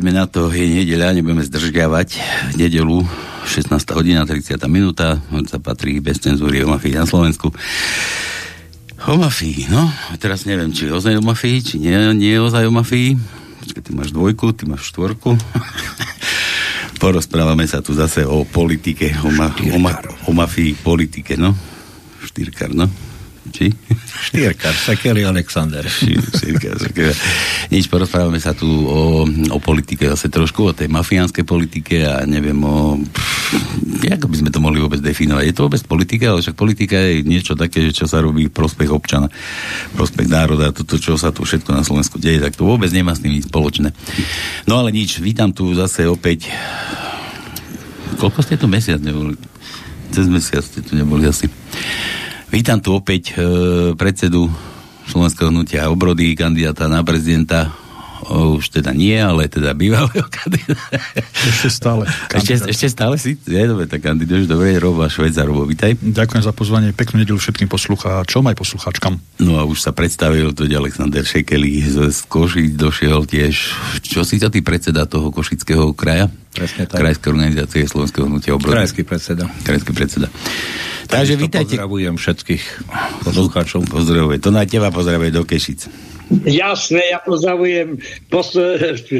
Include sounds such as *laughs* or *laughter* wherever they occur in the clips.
Poďme na to. Je nedeľa, nebudeme zdržiavať. Nedelu, 16. hodina, 30. minúta. Sa patrí bez cenzúry o mafii na Slovensku. O mafii, no. Teraz neviem, či je ozaj o mafii, či nie, nie je ozaj o mafii. Počkej, ty máš dvojku, ty máš štvorku. *laughs* Porozprávame sa tu zase o politike, o, ma, o, ma, o mafii politike, no. Štyrkar, no. Či? Štyrkar, Sekeli Alexander. Štyrkar, Sekeli. Nič, porozprávame sa tu o, o politike, zase trošku o tej mafiánskej politike a neviem o... Ako by sme to mohli vôbec definovať? Je to vôbec politika, ale však politika je niečo také, čo sa robí v prospech občana, prospech národa, toto, čo sa tu všetko na Slovensku deje, tak to vôbec nemá s tým nič spoločné. No ale nič, vítam tu zase opäť... Koľko ste tu mesiac neboli? Cez mesiac ste tu neboli asi. Vítam tu opäť e, predsedu Slovenského hnutia obrody, kandidáta na prezidenta o, už teda nie, ale teda bývalého *laughs* kandidáta. Ešte stále. Ešte, ešte stále si? Je, dobre, tak kandiduješ. Dobre, Robo Švedza, Robo, vítaj. Ďakujem za pozvanie, peknú nedelu všetkým poslucháčom aj poslucháčkam. No a už sa predstavil to Alexander Šekeli z Košic, došiel tiež, čo si to ty predseda toho Košického kraja? Presne tak. Krajskej organizácie Slovenského hnutia obrody. Krajský predseda. Krajský predseda. Takže vítajte. Pozdravujem všetkých poslucháčov. Pozdravujem. To na teba pozdravuje do Kešic. Jasné, ja pozdravujem pos-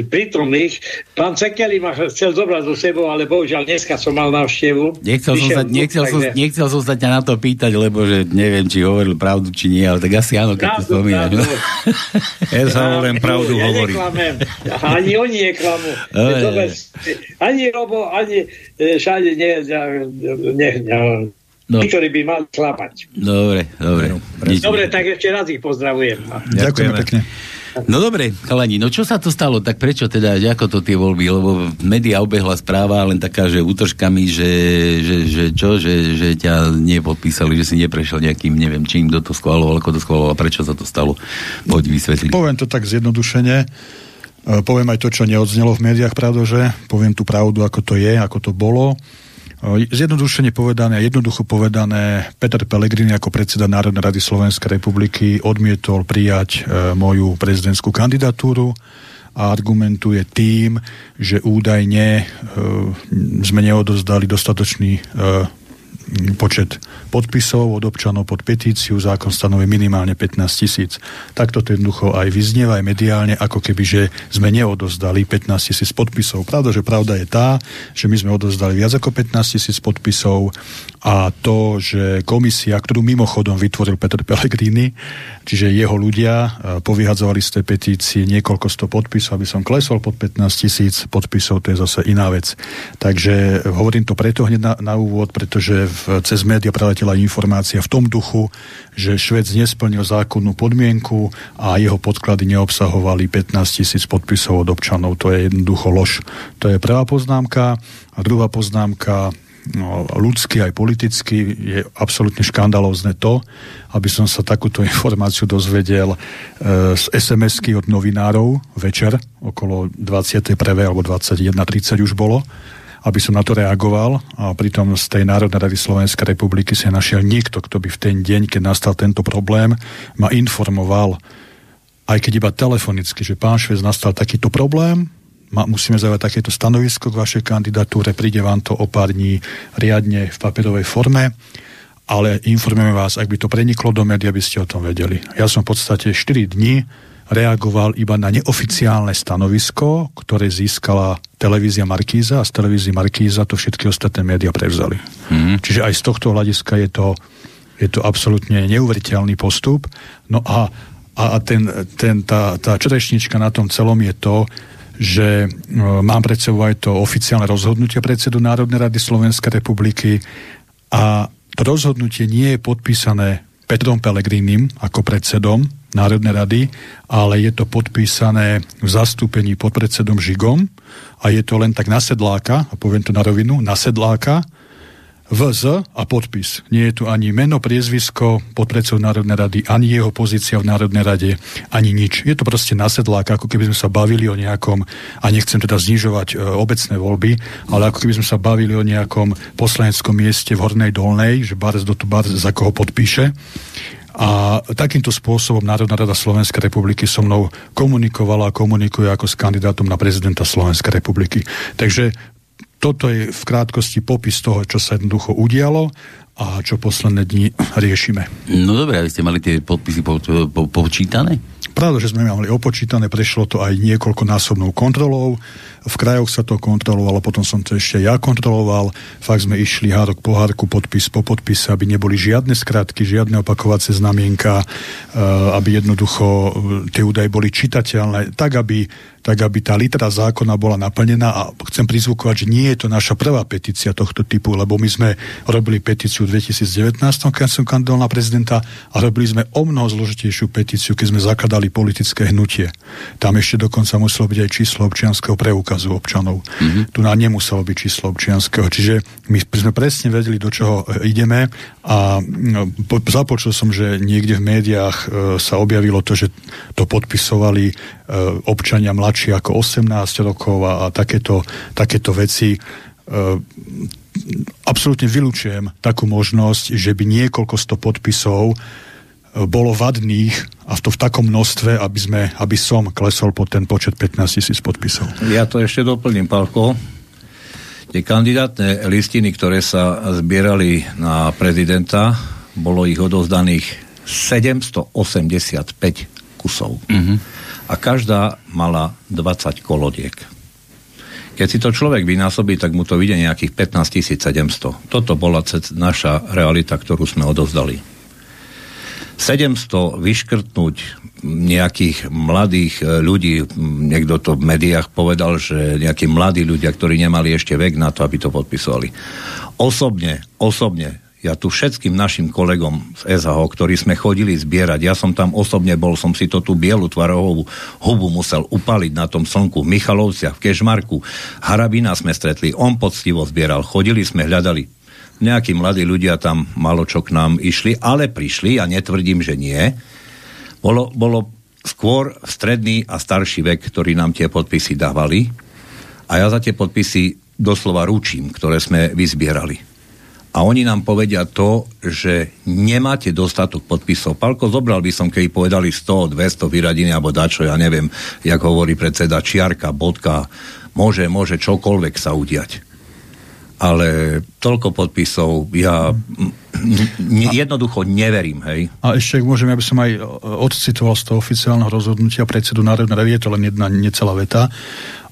prítomných. Pán Cekeli ma chcel zobrať do sebou, ale bohužiaľ dneska som mal návštevu. Nechcel som, sa, nechcel, som, nechcel som sa ťa na to pýtať, lebo že neviem, či hovoril pravdu, či nie, ale tak asi áno, keď to spomínaš. No? *laughs* Ja sa len pravdu ja hovorím. Neklamem. Ani oni neklamú. *laughs* ani Robo, ani všade nie, nie, nie, No. ktorí by mali klapať. Dobre, dobre. Dobre, tak ešte raz ich pozdravujem. Ďakujeme pekne. No dobre, chalani, no čo sa to stalo? Tak prečo teda, ako to tie voľby? Lebo média obehla správa len taká, že útočkami, že, že, že čo, že, že ťa nepodpísali, že si neprešiel nejakým, neviem čím, kto to schváloval, ako to schváloval, prečo sa to stalo? Poď vysvetliť. Poviem to tak zjednodušene. Poviem aj to, čo neodznelo v médiách, pravda, že poviem tú pravdu, ako to je, ako to bolo. Zjednodušene povedané a jednoducho povedané, Peter Pellegrini ako predseda Národnej rady Slovenskej republiky odmietol prijať e, moju prezidentskú kandidatúru a argumentuje tým, že údajne e, sme neodozdali dostatočný e, počet podpisov od občanov pod petíciu, zákon stanoví minimálne 15 tisíc. Takto to jednoducho aj vyznieva aj mediálne, ako keby, že sme neodozdali 15 tisíc podpisov. Pravda, že pravda je tá, že my sme odozdali viac ako 15 tisíc podpisov a to, že komisia, ktorú mimochodom vytvoril Peter Pellegrini, čiže jeho ľudia e, povyhadzovali z tej petície niekoľko sto podpisov, aby som klesol pod 15 tisíc podpisov, to je zase iná vec. Takže hovorím to preto hneď na, na úvod, pretože v cez média preletela informácia v tom duchu, že Švec nesplnil zákonnú podmienku a jeho podklady neobsahovali 15 tisíc podpisov od občanov. To je jednoducho lož. To je prvá poznámka. A druhá poznámka, ľudsky aj politicky je absolútne škandalózne to, aby som sa takúto *laughs* informáciu dozvedel e, z SMS-ky od novinárov večer, okolo 21. alebo 21.30 už bolo, aby som na to reagoval a pritom z tej Národnej rady Slovenskej republiky sa našiel niekto, kto by v ten deň, keď nastal tento problém, ma informoval, aj keď iba telefonicky, že pán Švec nastal takýto problém, ma, musíme zaujať takéto stanovisko k vašej kandidatúre, príde vám to o pár dní riadne v papierovej forme, ale informujeme vás, ak by to preniklo do médií, aby ste o tom vedeli. Ja som v podstate 4 dní reagoval iba na neoficiálne stanovisko, ktoré získala televízia Markíza a z televízie Markíza to všetky ostatné médiá prevzali. Mm. Čiže aj z tohto hľadiska je to, je to absolútne neuveriteľný postup. No a, a ten, ten, tá, tá čerešnička na tom celom je to, že no, mám pred sebou aj to oficiálne rozhodnutie predsedu Národnej rady Slovenskej republiky a to rozhodnutie nie je podpísané Petrom Pelegrínim ako predsedom Národnej rady, ale je to podpísané v zastúpení pod predsedom Žigom a je to len tak na sedláka, a poviem to na rovinu, na sedláka, VZ a podpis. Nie je tu ani meno, priezvisko podpredsedu Národnej rady, ani jeho pozícia v Národnej rade, ani nič. Je to proste nasedlák, ako keby sme sa bavili o nejakom, a nechcem teda znižovať e, obecné voľby, ale ako keby sme sa bavili o nejakom poslaneckom mieste v Hornej Dolnej, že Barz do tu Barz za koho podpíše. A takýmto spôsobom Národná rada Slovenskej republiky so mnou komunikovala a komunikuje ako s kandidátom na prezidenta Slovenskej republiky. Takže toto je v krátkosti popis toho, čo sa jednoducho udialo a čo posledné dni *clears throat* riešime. No dobre, aby ste mali tie podpisy po, po, počítané? Pravda, že sme mali opočítané, prešlo to aj niekoľkonásobnou kontrolou v krajoch sa to kontrolovalo, potom som to ešte ja kontroloval, fakt sme išli hádok po hádku, podpis po podpise, aby neboli žiadne skratky, žiadne opakovacie znamienka, eh, aby jednoducho eh, tie údaje boli čitateľné, tak aby tak aby tá litera zákona bola naplnená a chcem prizvukovať, že nie je to naša prvá petícia tohto typu, lebo my sme robili petíciu v 2019, keď som kandidoval na prezidenta a robili sme o mnoho zložitejšiu petíciu, keď sme zakladali politické hnutie. Tam ešte dokonca muselo byť aj číslo občianského preukazu občanov. Mm-hmm. Tu nám nemuselo byť číslo občianského. Čiže my sme presne vedeli, do čoho e, ideme a no, započul som, že niekde v médiách e, sa objavilo to, že to podpisovali e, občania mladí mladší ako 18 rokov a, a takéto, takéto veci. E, absolútne vylúčujem takú možnosť, že by niekoľko sto podpisov e, bolo vadných a to v takom množstve, aby, sme, aby som klesol po ten počet 15 tisíc podpisov. Ja to ešte doplním, Palko. Tie kandidátne listiny, ktoré sa zbierali na prezidenta, bolo ich odovzdaných 785 kusov. Mm-hmm a každá mala 20 kolodiek. Keď si to človek vynásobí, tak mu to vyjde nejakých 15 700. Toto bola naša realita, ktorú sme odovzdali. 700 vyškrtnúť nejakých mladých e, ľudí, niekto to v médiách povedal, že nejakí mladí ľudia, ktorí nemali ešte vek na to, aby to podpisovali. Osobne, osobne ja tu všetkým našim kolegom z SHO, ktorí sme chodili zbierať, ja som tam osobne bol, som si to tú bielu tvarohovú hubu musel upaliť na tom slnku v Michalovciach, v Kešmarku. Harabina sme stretli, on poctivo zbieral, chodili sme, hľadali. Nejakí mladí ľudia tam malo čo k nám išli, ale prišli, a netvrdím, že nie. Bolo, bolo skôr stredný a starší vek, ktorí nám tie podpisy dávali. A ja za tie podpisy doslova ručím, ktoré sme vyzbierali a oni nám povedia to, že nemáte dostatok podpisov. Palko, zobral by som, keď povedali 100, 200 vyradiny alebo dačo, ja neviem, jak hovorí predseda, čiarka, bodka, môže, môže čokoľvek sa udiať. Ale toľko podpisov, ja ne, jednoducho neverím, hej. A ešte, môžem, ja by som aj odcitoval z toho oficiálneho rozhodnutia predsedu Národnej rady, je to len jedna necelá veta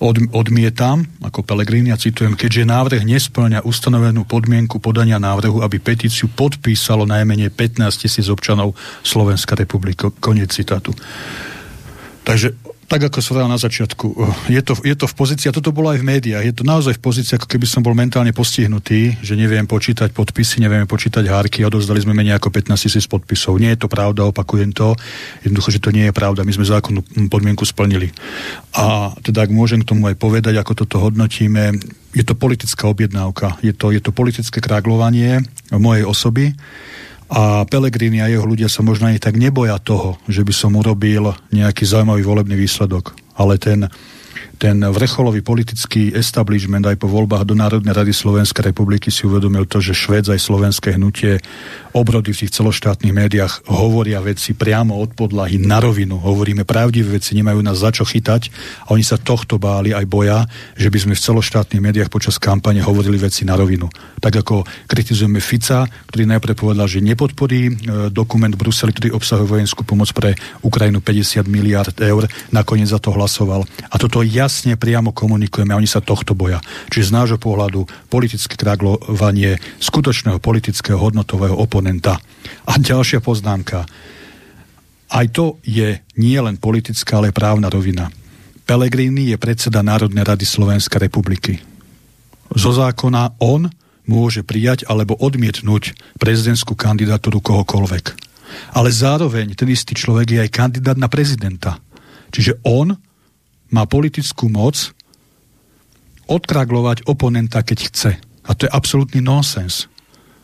od, odmietam, ako Pelegrini, a citujem, keďže návrh nesplňa ustanovenú podmienku podania návrhu, aby petíciu podpísalo najmenej 15 tisíc občanov Slovenská republika. Koniec citátu. Takže tak ako som na začiatku, eh, je to, je to v pozícii, a toto bolo aj v médiách, je to naozaj v pozícii, ako keby som bol mentálne postihnutý, že neviem počítať podpisy, neviem počítať hárky, odovzdali sme menej ako 15 tisíc podpisov. Nie je to pravda, opakujem to. Jednoducho, že to nie je pravda. My sme zákonnú podmienku splnili. A teda, ak môžem k tomu aj povedať, ako toto hodnotíme, je to politická objednávka. Je to, je to politické kráglovanie mojej osoby a Pelegrini a jeho ľudia sa možno ani tak neboja toho, že by som urobil nejaký zaujímavý volebný výsledok. Ale ten, ten vrcholový politický establishment aj po voľbách do Národnej rady Slovenskej republiky si uvedomil to, že Švéd aj slovenské hnutie obrody v tých celoštátnych médiách hovoria veci priamo od podlahy na rovinu. Hovoríme pravdivé veci, nemajú nás za čo chytať a oni sa tohto báli aj boja, že by sme v celoštátnych médiách počas kampane hovorili veci na rovinu. Tak ako kritizujeme Fica, ktorý najprv povedal, že nepodporí e, dokument Bruseli, ktorý obsahuje vojenskú pomoc pre Ukrajinu 50 miliard eur, nakoniec za to hlasoval. A toto ja jasne priamo komunikujeme a oni sa tohto boja. Čiže z nášho pohľadu politické kraglovanie skutočného politického hodnotového oponenta. A ďalšia poznámka. Aj to je nie len politická, ale právna rovina. Pelegrini je predseda Národnej rady Slovenskej republiky. Zo zákona on môže prijať alebo odmietnúť prezidentskú kandidatúru kohokoľvek. Ale zároveň ten istý človek je aj kandidát na prezidenta. Čiže on má politickú moc odkraglovať oponenta, keď chce. A to je absolútny nonsens.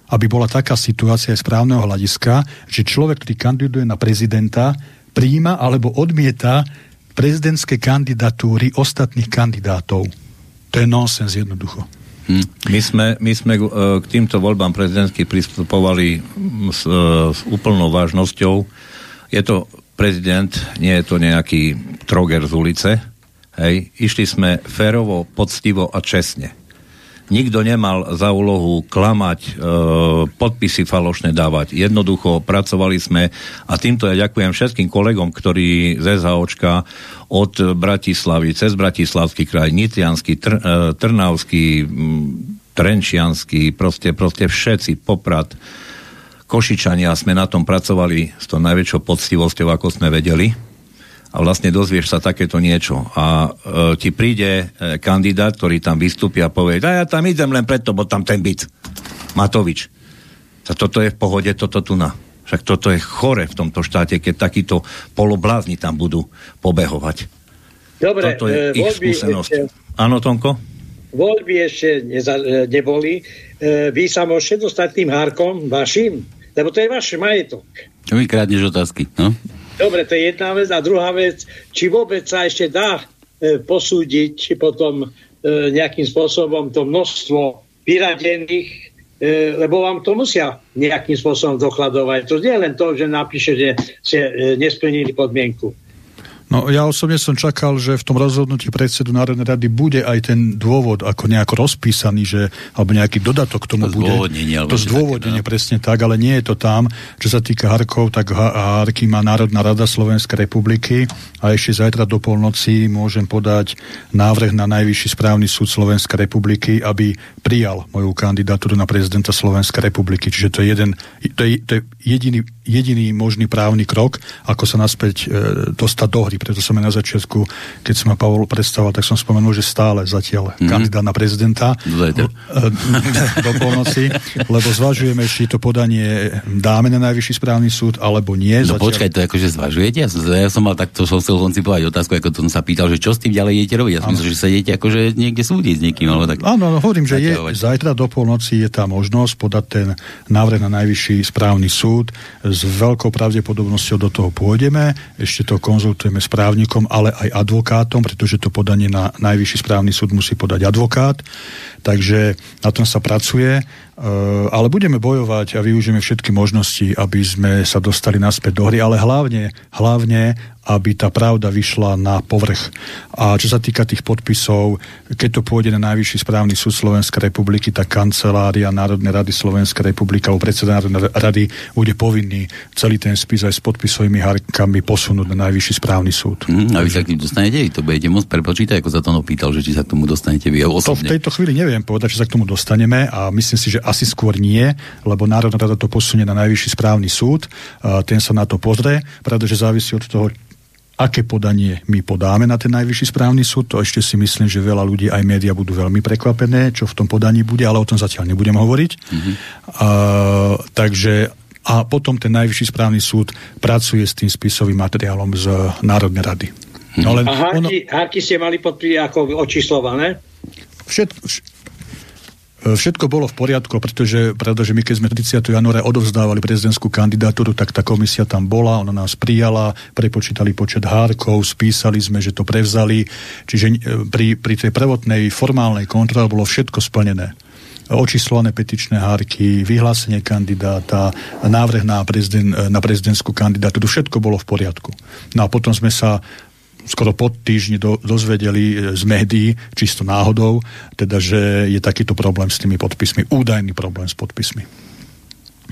Aby bola taká situácia aj správneho hľadiska, že človek, ktorý kandiduje na prezidenta, príjima alebo odmieta prezidentské kandidatúry ostatných kandidátov. To je nonsens jednoducho. Hm. My sme, my sme k týmto voľbám prezidentských pristupovali s, s úplnou vážnosťou. Je to prezident, nie je to nejaký troger z ulice. Hej. Išli sme férovo, poctivo a čestne. Nikto nemal za úlohu klamať, e, podpisy falošné dávať. Jednoducho pracovali sme a týmto ja ďakujem všetkým kolegom, ktorí z SHOčka od Bratislavy, cez Bratislavský kraj, Nitrianský, Tr, e, Trnavský, Trenčianský, proste, proste všetci, Poprad, Košičania sme na tom pracovali s tou najväčšou poctivosťou, ako sme vedeli a vlastne dozvieš sa takéto niečo a e, ti príde e, kandidát, ktorý tam vystúpi a povie, a ja tam idem len preto, bo tam ten byt. Matovič. A toto je v pohode, toto tu na. Však toto je chore v tomto štáte, keď takíto poloblázni tam budú pobehovať. Dobre, toto je e, ich skúsenosť. Áno, Tonko? Voľby ešte neza, e, neboli. E, vy sa môžete dostať tým hárkom vašim? Lebo to je váš majetok. Čo mi krádneš otázky, no? Dobre, to je jedna vec. A druhá vec, či vôbec sa ešte dá e, posúdiť potom e, nejakým spôsobom to množstvo vyradených, e, lebo vám to musia nejakým spôsobom dokladovať. To nie je len to, že napíše, že ste e, nesplnili podmienku. No ja osobne som čakal, že v tom rozhodnutí predsedu Národnej rady bude aj ten dôvod ako nejako rozpísaný, že, alebo nejaký dodatok k tomu to bude. To zdôvodnenie, také, no. presne tak, ale nie je to tam. Čo sa týka Harkov, tak Harky má Národná rada Slovenskej republiky a ešte zajtra do polnoci môžem podať návrh na Najvyšší správny súd Slovenskej republiky, aby prijal moju kandidatúru na prezidenta Slovenskej republiky. Čiže to je, jeden, to je, to je jediný, jediný možný právny krok, ako sa naspäť e, dostať do hry vtedy, preto som aj na začiatku, keď som ma Pavol predstavoval, tak som spomenul, že stále zatiaľ mm-hmm. kandidát na prezidenta do, *laughs* do polnoci, lebo zvažujeme, či to podanie dáme na najvyšší správny súd, alebo nie. No zatiaľ... počkaj, to akože zvažujete? Ja som, ja som mal takto, som chcel koncipovať otázku, ako to som sa pýtal, že čo s tým ďalej idete robiť? Ja som myslel, že sa idete akože niekde súdiť s niekým, alebo tak. Áno, no, hovorím, že je, zajtra do polnoci je tá možnosť podať ten návrh na najvyšší správny súd. S veľkou pravdepodobnosťou do toho pôjdeme, ešte to konzultujeme s právnikom, ale aj advokátom, pretože to podanie na najvyšší správny súd musí podať advokát. Takže na tom sa pracuje, e, ale budeme bojovať a využijeme všetky možnosti, aby sme sa dostali naspäť do hry, ale hlavne, hlavne aby tá pravda vyšla na povrch. A čo sa týka tých podpisov, keď to pôjde na Najvyšší správny súd Slovenskej republiky, tak kancelária Národnej rady Slovenskej republiky alebo predseda Národnej rady bude povinný celý ten spis aj s podpisovými harkami posunúť na Najvyšší správny súd. Mm, a vy sa k tým dostanete, vy to budete môcť prepočítať, ako sa to opýtal, že či sa k tomu dostanete vy osobne. To v tejto chvíli neviem povedať, či sa k tomu dostaneme a myslím si, že asi skôr nie, lebo Národná rada to posunie na Najvyšší správny súd, ten sa na to pozrie, pretože závisí od toho, aké podanie my podáme na ten najvyšší správny súd, to ešte si myslím, že veľa ľudí aj média budú veľmi prekvapené, čo v tom podaní bude, ale o tom zatiaľ nebudem hovoriť. Mm-hmm. Uh, takže a potom ten najvyšší správny súd pracuje s tým spisovým materiálom z Národnej rady. No, len a hárky, ono... hárky ste mali podpí ako očíslované? Všetko, Všetko bolo v poriadku, pretože, pretože my keď sme 30. januára odovzdávali prezidentskú kandidatúru, tak tá komisia tam bola, ona nás prijala, prepočítali počet hárkov, spísali sme, že to prevzali. Čiže e, pri, pri tej prvotnej formálnej kontrole bolo všetko splnené očíslované petičné hárky, vyhlásenie kandidáta, návrh na, prezident, na prezidentskú kandidatúru, všetko bolo v poriadku. No a potom sme sa skoro pod týždni do, dozvedeli e, z médií, čisto náhodou, teda, že je takýto problém s tými podpismi, údajný problém s podpismi.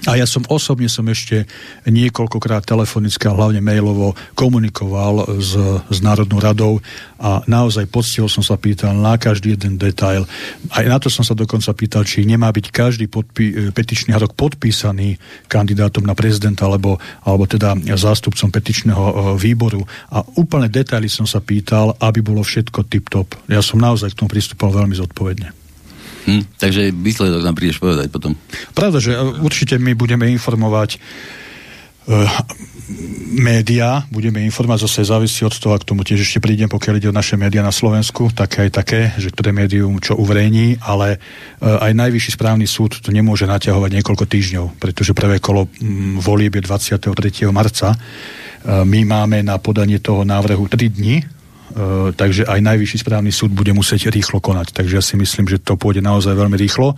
A ja som osobne som ešte niekoľkokrát telefonicky a hlavne mailovo komunikoval s, s Národnou radou a naozaj poctivo som sa pýtal na každý jeden detail. Aj na to som sa dokonca pýtal, či nemá byť každý podpí, petičný rok podpísaný kandidátom na prezidenta alebo, alebo teda zástupcom petičného e, výboru. A úplne detaily som sa pýtal, aby bolo všetko tip-top. Ja som naozaj k tomu pristupoval veľmi zodpovedne. Hm, takže výsledok nám prídeš povedať potom. Pravda, že e, určite my budeme informovať uh, média, budeme informovať, zase závisí od toho, ak tomu tiež ešte prídem, pokiaľ ide o naše médiá na Slovensku, tak aj také, že ktoré médium čo uverejní, ale uh, aj najvyšší správny súd to nemôže naťahovať niekoľko týždňov, pretože prvé kolo um, volieb je 23. marca. Uh, my máme na podanie toho návrhu 3 dní, takže aj najvyšší správny súd bude musieť rýchlo konať. Takže ja si myslím, že to pôjde naozaj veľmi rýchlo.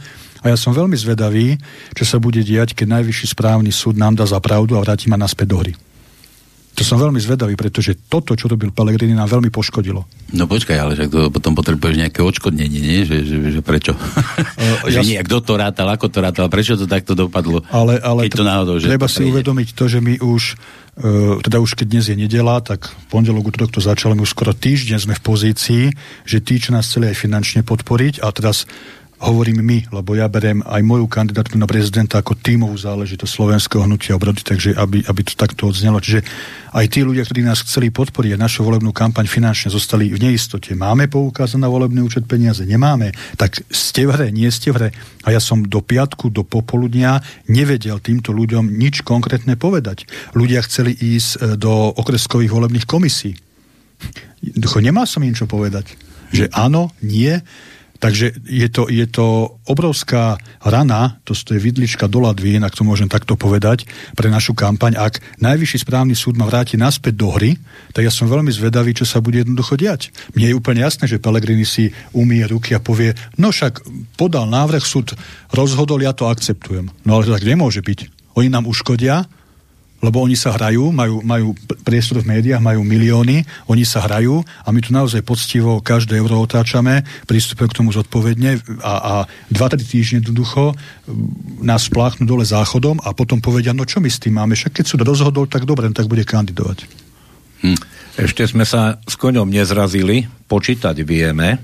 A ja som veľmi zvedavý, čo sa bude diať, keď najvyšší správny súd nám dá za pravdu a vráti ma naspäť do hry. To som veľmi zvedavý, pretože toto, čo robil Pellegrini, nám veľmi poškodilo. No počkaj, ale že to potom potrebuješ nejaké odškodnenie, nie? Že, že, že prečo? Uh, *laughs* že ja nie, kto to rátal, ako to rátal, prečo to takto dopadlo? Ale, ale keď to náhodou, že treba si prejde. uvedomiť to, že my už, uh, teda už keď dnes je nedela, tak pondelok, útorok to začalo, my už skoro týždeň sme v pozícii, že tí, čo nás chceli aj finančne podporiť a teraz hovorím my, lebo ja beriem aj moju kandidatúru na prezidenta ako tímovú záležitosť slovenského hnutia obrody, takže aby, aby to takto odznelo. Čiže aj tí ľudia, ktorí nás chceli podporiť a našu volebnú kampaň finančne zostali v neistote. Máme poukázať na volebný účet peniaze? Nemáme. Tak ste v hre, nie ste v hre. A ja som do piatku, do popoludnia nevedel týmto ľuďom nič konkrétne povedať. Ľudia chceli ísť e, do okreskových volebných komisí. Nemá som im čo povedať. Že áno, nie, Takže je to, je to obrovská rana, to je vidlička do ladvín, ak to môžem takto povedať, pre našu kampaň. Ak najvyšší správny súd ma vráti naspäť do hry, tak ja som veľmi zvedavý, čo sa bude jednoducho diať. Mne je úplne jasné, že Pelegrini si umie ruky a povie, no však podal návrh, súd rozhodol, ja to akceptujem. No ale to tak nemôže byť. Oni nám uškodia, lebo oni sa hrajú, majú, majú priestor v médiách, majú milióny, oni sa hrajú a my tu naozaj poctivo každé euro otáčame, pristupujeme k tomu zodpovedne a, a dva, tri týždne jednoducho nás spláchnú dole záchodom a potom povedia, no čo my s tým máme, však keď súd rozhodol, tak dobre, tak bude kandidovať. Hm. Ešte sme sa s koňom nezrazili, počítať vieme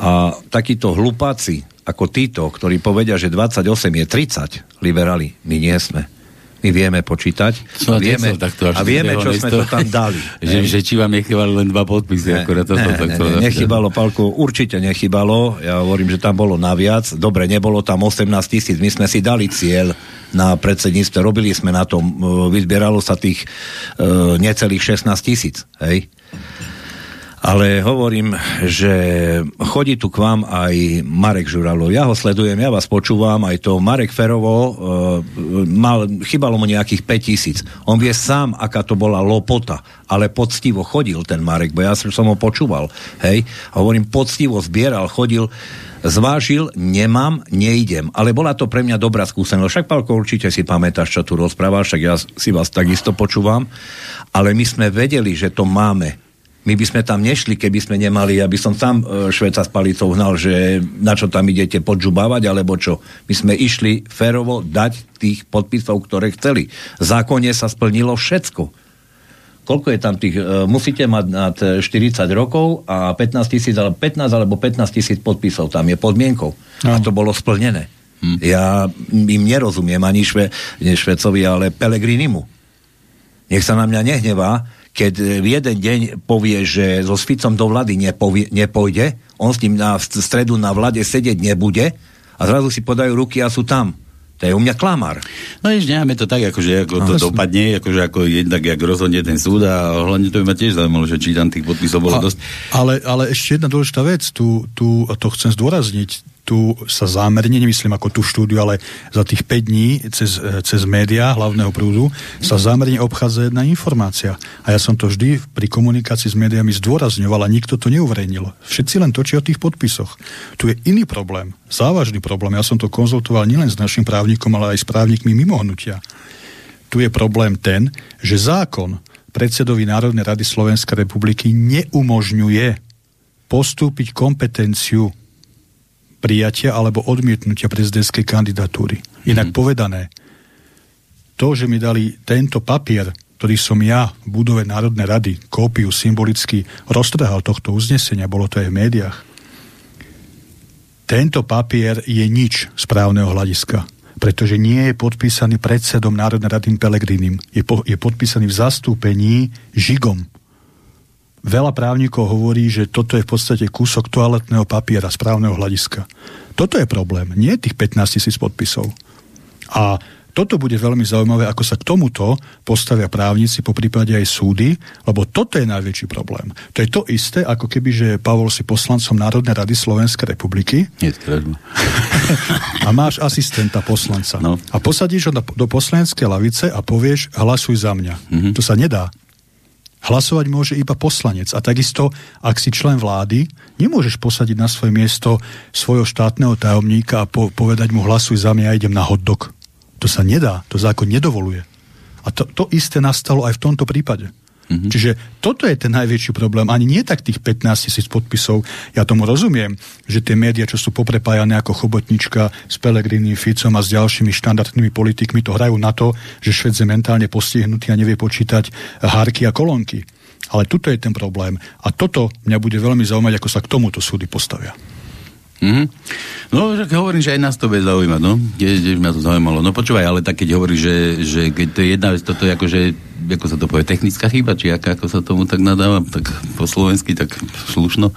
a takíto hlupáci ako títo, ktorí povedia, že 28 je 30, liberáli, my nie sme my vieme počítať a vieme, takto a vieme čo sme to tam dali. *laughs* že, že či vám nechybali len dva podpisy. Ne, akorát to ne, ne, ne, nechybalo, Palko, určite nechybalo. Ja hovorím, že tam bolo naviac. Dobre, nebolo tam 18 tisíc. My sme si dali cieľ na predsedníctve. Robili sme na tom. E, vyzbieralo sa tých uh, necelých 16 tisíc. Hej? Ale hovorím, že chodí tu k vám aj Marek Žuralo. Ja ho sledujem, ja vás počúvam, aj to Marek Ferovo, uh, mal, chybalo mu nejakých 5 tisíc. On vie sám, aká to bola lopota, ale poctivo chodil ten Marek, bo ja som ho počúval, hej. Hovorím, poctivo zbieral, chodil, zvážil, nemám, neidem. Ale bola to pre mňa dobrá skúsenosť. Však, Pálko, určite si pamätáš, čo tu rozprával, však ja si vás takisto počúvam. Ale my sme vedeli, že to máme my by sme tam nešli, keby sme nemali, aby som sám e, Šveca s palicou hnal, že na čo tam idete podžubávať, alebo čo. My sme išli férovo dať tých podpisov, ktoré chceli. V zákone sa splnilo všetko. Koľko je tam tých, e, musíte mať nad 40 rokov a 15 tisíc, ale 15 alebo 15 tisíc podpisov tam je podmienkou. No. A to bolo splnené. Hm. Ja im nerozumiem ani šve, Švecovi, ale Pelegrinimu. Nech sa na mňa nehnevá, keď v jeden deň povie, že so Sficom do vlády nepovie, nepojde, on s ním na stredu na vlade sedieť nebude a zrazu si podajú ruky a sú tam. To je u mňa klamár. No nič, necháme to tak, akože ako to no, dopadne, akože ako jednak, jak rozhodne ten súd a hlavne to by ma tiež zaujímalo, že či tam tých podpisov bolo a, dosť. Ale, ale ešte jedna dôležitá vec, tu, tu, a to chcem zdôrazniť, tu sa zámerne, nemyslím ako tú štúdiu, ale za tých 5 dní cez, cez médiá hlavného prúdu sa zámerne obchádza jedna informácia. A ja som to vždy pri komunikácii s médiami zdôrazňoval a nikto to neuverejnil. Všetci len točia o tých podpisoch. Tu je iný problém, závažný problém. Ja som to konzultoval nielen s našim právnikom, ale aj s právnikmi mimo hnutia. Tu je problém ten, že zákon predsedovi Národnej rady Slovenskej republiky neumožňuje postúpiť kompetenciu prijatia alebo odmietnutia prezidentskej kandidatúry. Inak mm. povedané, to, že mi dali tento papier, ktorý som ja v budove Národnej rady, kópiu symbolicky roztrhal tohto uznesenia, bolo to aj v médiách, tento papier je nič správneho hľadiska, pretože nie je podpísaný predsedom Národnej rady Pelegrinim. Je, po, je podpísaný v zastúpení Žigom, Veľa právnikov hovorí, že toto je v podstate kúsok toaletného papiera správneho hľadiska. Toto je problém, nie tých 15 tisíc podpisov. A toto bude veľmi zaujímavé, ako sa k tomuto postavia právnici, po prípade aj súdy, lebo toto je najväčší problém. To je to isté, ako keby, že Pavol si poslancom Národnej rady Slovenskej republiky Nie, *laughs* a máš asistenta poslanca. No. A posadíš ho do poslaneckej lavice a povieš, hlasuj za mňa. Mm-hmm. To sa nedá. Hlasovať môže iba poslanec. A takisto, ak si člen vlády, nemôžeš posadiť na svoje miesto svojho štátneho tajomníka a po- povedať mu hlasuj za mňa a idem na hotdog. To sa nedá, to zákon nedovoluje. A to, to isté nastalo aj v tomto prípade. Mm-hmm. Čiže toto je ten najväčší problém. Ani nie tak tých 15 tisíc podpisov. Ja tomu rozumiem, že tie médiá, čo sú poprepájané ako chobotnička s Pelegrinim, Ficom a s ďalšími štandardnými politikmi, to hrajú na to, že Šved je mentálne postihnutý a nevie počítať hárky a kolónky. Ale tuto je ten problém. A toto mňa bude veľmi zaujímať, ako sa k tomuto súdy postavia. Mm-hmm. No, že hovorím, že aj nás to bude zaujímať, no. Tiež ma to zaujímalo. No počúvaj, ale tak keď hovorí, že, že keď to je jedna vec, toto je akože, ako sa to povie, technická chyba, či aká, ako sa tomu tak nadáva, tak po slovensky, tak slušno.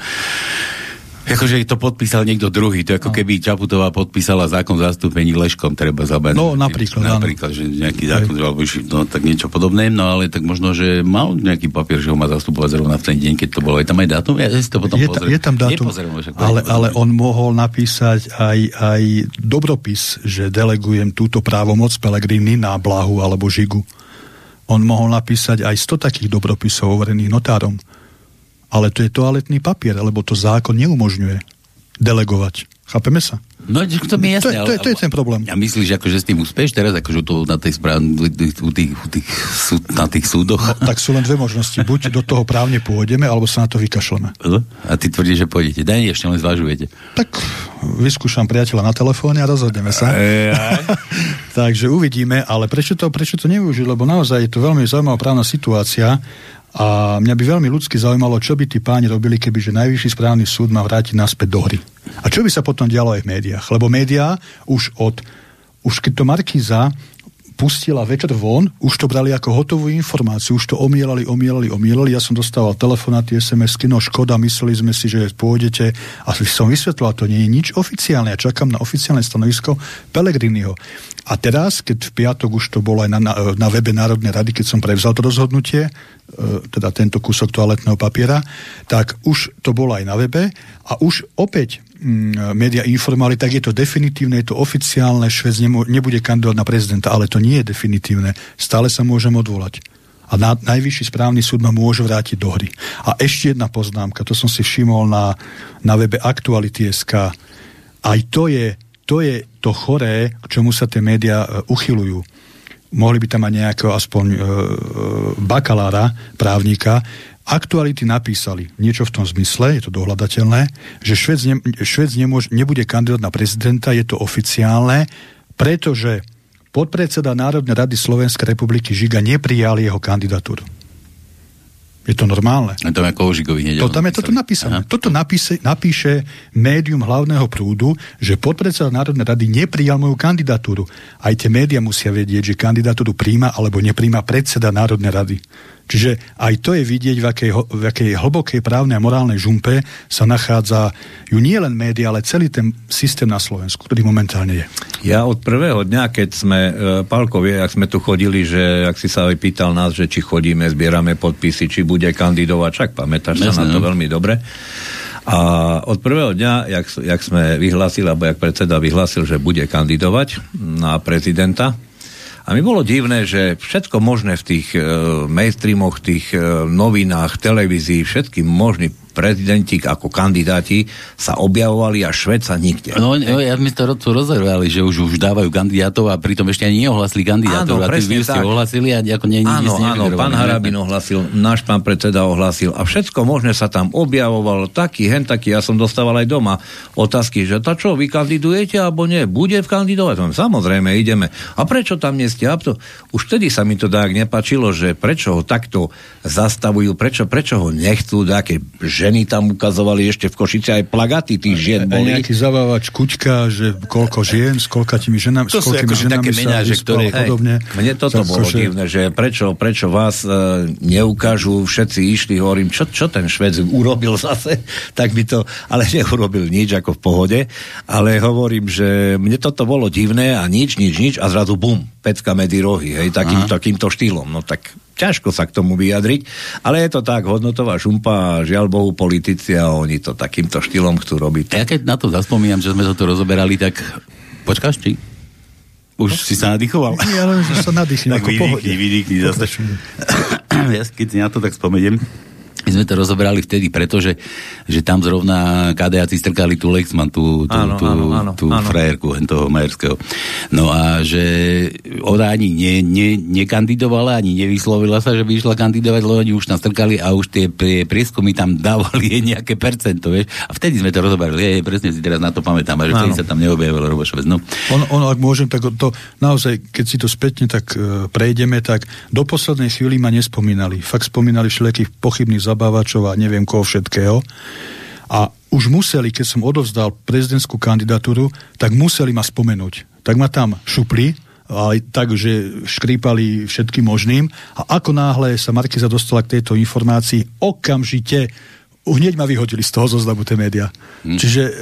Akože to podpísal niekto druhý, to ako no. keby Čaputová podpísala zákon zastúpení Leškom, treba zabať. No napríklad, Napríklad, že nejaký zákon, alebo no, tak niečo podobné, no ale tak možno, že mal nejaký papier, že ho má zastupovať zrovna v ten deň, keď to bolo. Je tam aj dátum? Ja si to potom je, ta, je tam dátum, však, ale, ale on mohol napísať aj, aj dobropis, že delegujem túto právomoc Pelegrini na Blahu alebo Žigu. On mohol napísať aj 100 takých dobropisov overených notárom ale to je toaletný papier, lebo to zákon neumožňuje delegovať. Chápeme sa? No, to mi jasné. To, to, to je ten problém. A myslíš, že akože s tým úspeš teraz, akože to na tej správ, tých, tých, tých, na tých súdoch? No, tak sú len dve možnosti. Buď do toho právne pôjdeme, alebo sa na to vykašleme. No, a ty tvrdíš, že pôjdete. Daj, ešte len zvažujete. Tak vyskúšam priateľa na telefóne a rozhodneme sa. *laughs* Takže uvidíme, ale prečo to, prečo to nevyužiť? Lebo naozaj je to veľmi zaujímavá právna situácia a mňa by veľmi ľudsky zaujímalo, čo by tí páni robili, keby že najvyšší správny súd ma vrátiť naspäť do hry. A čo by sa potom dialo aj v médiách? Lebo médiá už od, už keď to Markíza pustila večer von, už to brali ako hotovú informáciu, už to omielali, omielali, omielali. Ja som dostával telefonáty, SMS-ky, no škoda, mysleli sme si, že pôjdete. A som vysvetlil, to nie je nič oficiálne. Ja čakám na oficiálne stanovisko Pelegriniho. A teraz, keď v piatok už to bolo aj na, na, na webe Národnej rady, keď som prevzal to rozhodnutie, E, teda tento kúsok toaletného papiera, tak už to bolo aj na webe a už opäť mm, média informovali, tak je to definitívne, je to oficiálne, Švec nebude kandidovať na prezidenta, ale to nie je definitívne. Stále sa môžem odvolať. A na, najvyšší správny súd ma môže vrátiť do hry. A ešte jedna poznámka, to som si všimol na, na webe Aktuality.sk. Aj to je, to je to choré, k čomu sa tie médiá e, uchylujú mohli by tam mať nejakého aspoň e, e, bakalára, právnika, aktuality napísali niečo v tom zmysle, je to dohľadateľné, že Švec, ne, Švec nemôž, nebude kandidovať na prezidenta, je to oficiálne, pretože podpredseda Národnej rady Slovenskej republiky Žiga neprijal jeho kandidatúru. Je to normálne. A tam ako Ožigovi to, tam je toto napísané. Aha. Toto napíše, napíše médium hlavného prúdu, že podpredseda Národnej rady neprijal moju kandidatúru. Aj tie médiá musia vedieť, že kandidatúru príjma alebo nepríjma predseda Národnej rady. Čiže aj to je vidieť, v akej, v akej hlbokej právnej a morálnej žumpe sa nachádza ju nie len média, ale celý ten systém na Slovensku, ktorý momentálne je. Ja od prvého dňa, keď sme, e, Pálko vie, ak sme tu chodili, že ak si sa aj pýtal nás, že či chodíme, zbierame podpisy, či bude kandidovať, však pamätáš sa na to no. veľmi dobre. A od prvého dňa, jak, jak sme vyhlásili, alebo jak predseda vyhlásil, že bude kandidovať na prezidenta, a mi bolo divné, že všetko možné v tých e, mainstreamoch, tých e, novinách, televízii, všetky možní prezidenti ako kandidáti sa objavovali a Šved sa nikde. No, no ja my to rozhodovali, že už, už dávajú kandidátov a pritom ešte ani neohlasili kandidátov áno, a tí ste ohlasili a ako nie, Áno, áno, pán Harabin ohlasil, náš pán predseda ohlasil a všetko možné sa tam objavovalo, taký, hen taký, ja som dostával aj doma otázky, že ta čo, vy kandidujete alebo nie? Bude v kandidovať? Samozrejme, ideme. A prečo tam nie ste? To, už vtedy sa mi to tak nepačilo, že prečo ho takto zastavujú, prečo, prečo ho nechcú, také ženy tam ukazovali ešte v Košice aj plagaty tých žien boli. Nejaký zabávač kuťka, že koľko žien, s koľkatými ženami, to s koľkými akože ženami také sa že ktoré, podobne. Hej, mne toto tak, bolo že... divné, že prečo, prečo vás uh, neukážu, všetci išli, hovorím, čo, čo ten Švec urobil *laughs* zase, tak by to, ale neurobil nič ako v pohode, ale hovorím, že mne toto bolo divné a nič, nič, nič a zrazu bum, pecka medzi rohy, hej, takým, takýmto štýlom, no tak ťažko sa k tomu vyjadriť, ale je to tak, hodnotová šumpa, žiaľ Bohu, politici a oni to takýmto štýlom chcú robiť. Ja keď na to zaspomínam, že sme to tu rozoberali, tak počkáš, či? Už no, si sa nadýchoval? Nie, ale že sa nadýchnem. *laughs* tak vydýchni, vydýchni zase. *clears throat* ja keď si na to tak spomeniem, my sme to rozobrali vtedy, pretože že tam zrovna KDAci strkali tú Lexman, tú, tú, áno, tú, áno, áno, tú áno. frajerku toho Majerského. No a že ona ani ne, ne, nekandidovala, ani nevyslovila sa, že by išla kandidovať, lebo oni už tam strkali a už tie prieskumy tam *laughs* dávali jej nejaké percento, vieš. A vtedy sme to rozobrali, je, presne si teraz na to pamätám, a že vtedy sa tam neobjavilo Robošovec. No. Ono, ono, ak môžem, tak to naozaj, keď si to spätne tak uh, prejdeme, tak do poslednej chvíli ma nespomínali. Fakt spomínali všelijakých pochybných zabávačov a neviem koho všetkého. A už museli, keď som odovzdal prezidentskú kandidatúru, tak museli ma spomenúť. Tak ma tam šupli, aj tak, že škrípali všetkým možným. A ako náhle sa Markiza dostala k tejto informácii, okamžite hneď ma vyhodili z toho zoznamu tie médiá. Hmm. Čiže e,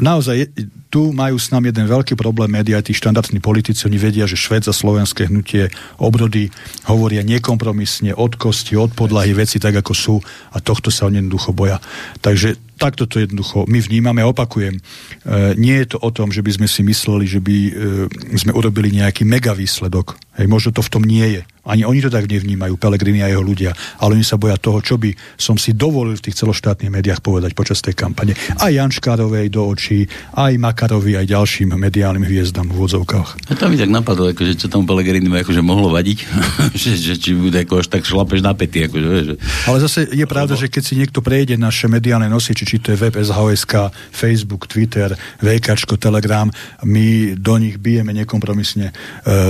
naozaj tu majú s nami jeden veľký problém médiá, tí štandardní politici, oni vedia, že Šved za slovenské hnutie obrody hovoria nekompromisne od kosti, od podlahy veci tak, ako sú a tohto sa oni jednoducho boja. Takže takto to jednoducho my vnímame. Opakujem, e, nie je to o tom, že by sme si mysleli, že by e, sme urobili nejaký mega výsledok. Hej, možno to v tom nie je. Ani oni to tak nevnímajú, Pelegrini a jeho ľudia. Ale oni sa boja toho, čo by som si dovolil v tých celoštátnych médiách povedať počas tej kampane. Aj Janškárovej do očí, aj Makarovi, aj ďalším mediálnym hviezdam v vodzovkách. A to mi tak napadlo, akože, čo tomu Pelegrini akože mohlo vadiť, *laughs* že, že, či bude ako až tak šlapeš na pety. Akože, že... Ale zase je pravda, že keď si niekto prejde naše mediálne nosiče, či to je web SHSK, Facebook, Twitter, VK, Telegram, my do nich bijeme nekompromisne e,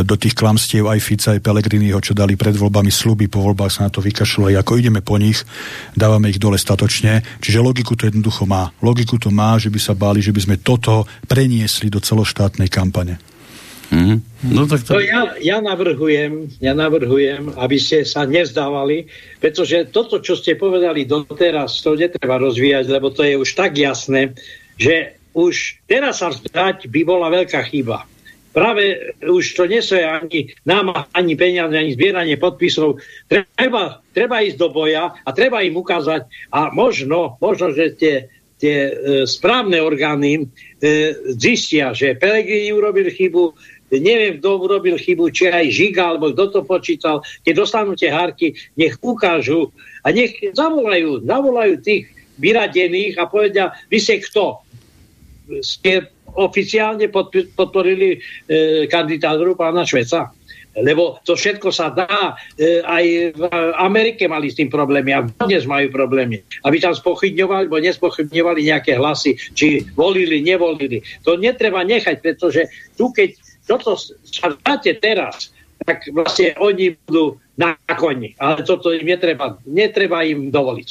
do tých klamstiev aj Fica, aj Pelegriniho, čo dali pred voľbami sluby, po voľbách sa na to vykašľali. Ako ideme po nich, dávame ich dole statočne. Čiže logiku to jednoducho má. Logiku to má, že by sa báli, že by sme toto preniesli do celoštátnej kampane. Mm-hmm. No, tak to... no ja, ja, navrhujem, ja navrhujem, aby ste sa nezdávali, pretože toto, čo ste povedali doteraz, to netreba rozvíjať, lebo to je už tak jasné, že už teraz sa vzdať by bola veľká chyba práve už to nesie ani nám, ani peniaze, ani zbieranie podpisov. Treba, treba ísť do boja a treba im ukázať a možno, možno že tie, tie e, správne orgány e, zistia, že Pelegrini urobil chybu, neviem, kto urobil chybu, či aj Žiga, alebo kto to počítal, keď dostanú tie hárky, nech ukážu a nech zavolajú, zavolajú tých vyradených a povedia, vy ste kto? Ste oficiálne podporili e, kandidatúru pána Šveca. Lebo to všetko sa dá. E, aj v Amerike mali s tým problémy a dnes majú problémy. Aby tam spochybňovali, alebo nespochybňovali nejaké hlasy, či volili, nevolili. To netreba nechať, pretože tu keď toto sa dáte teraz, tak vlastne oni budú na koni. Ale toto im netreba, netreba im dovoliť.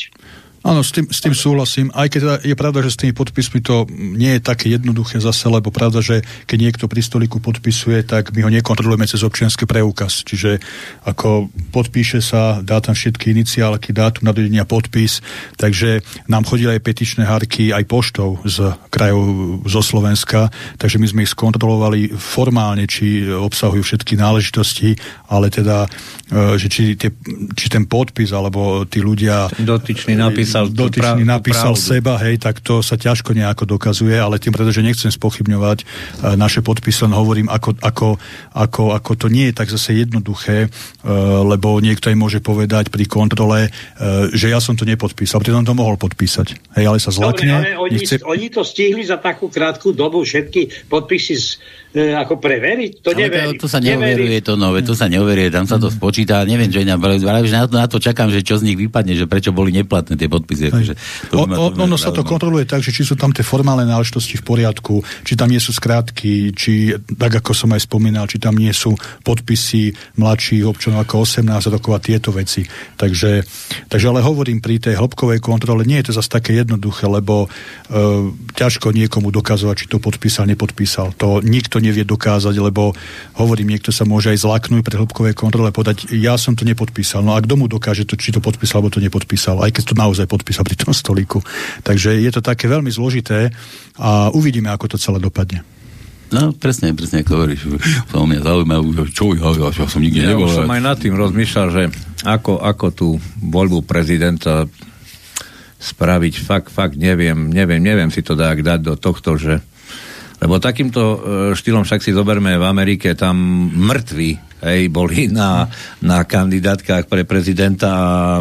Áno, s tým, s tým súhlasím. Aj keď teda je pravda, že s tými podpismi to nie je také jednoduché zase, lebo pravda, že keď niekto pri stoliku podpisuje, tak my ho nekontrolujeme cez občianský preukaz. Čiže ako podpíše sa, dá tam všetky iniciálky, dátum narodenia, podpis. Takže nám chodili aj petičné hárky aj poštou z krajov zo Slovenska, takže my sme ich skontrolovali formálne, či obsahujú všetky náležitosti, ale teda, e, že či, tie, či ten podpis alebo tí ľudia... Dotyčný nápis napísal, dotyčný prav, napísal pravdu. seba, hej, tak to sa ťažko nejako dokazuje, ale tým preto, že nechcem spochybňovať uh, naše podpisy, len hovorím, ako, ako, ako, ako to nie je tak zase jednoduché, uh, lebo niekto aj môže povedať pri kontrole, uh, že ja som to nepodpísal, preto on to mohol podpísať. Hej, ale sa zlakne. Dobre, ale oni, nechce... oni to stihli za takú krátku dobu všetky podpisy z, e, ako preveriť? To neveri. To, to sa neoveruje, to nové, to sa neoveruje, tam sa to spočíta, neviem, že na, na, to, na to čakám, že čo z nich vypadne, že prečo boli neplatné tie podpisy. Akože, to o, o, ono sa to kontroluje tak, že či sú tam tie formálne náležitosti v poriadku, či tam nie sú skrátky, či tak ako som aj spomínal, či tam nie sú podpisy mladších občanov ako 18 rokov a tieto veci. Takže, takže ale hovorím pri tej hĺbkovej kontrole, nie je to zase také jednoduché, lebo e, ťažko niekomu dokazovať, či to podpísal, nepodpísal. To nikto nevie dokázať, lebo hovorím, niekto sa môže aj zlaknúť pre hĺbkovej kontrole povedať, ja som to nepodpísal. No a kto mu dokáže, to, či to podpísal, alebo to nepodpísal, aj keď to naozaj podpísal pri tom stoliku. Takže je to také veľmi zložité a uvidíme, ako to celé dopadne. No, presne, presne, ako hovoríš. To mňa zaujíma, čo ja, ja, ja som nikde ja nebol. Ja som aj nad tým rozmýšľal, že ako, ako tú voľbu prezidenta spraviť, fakt, fakt neviem, neviem, neviem si to dať, dať do tohto, že lebo takýmto e, štýlom však si zoberme v Amerike, tam mŕtvi hej, boli na, na kandidátkach pre prezidenta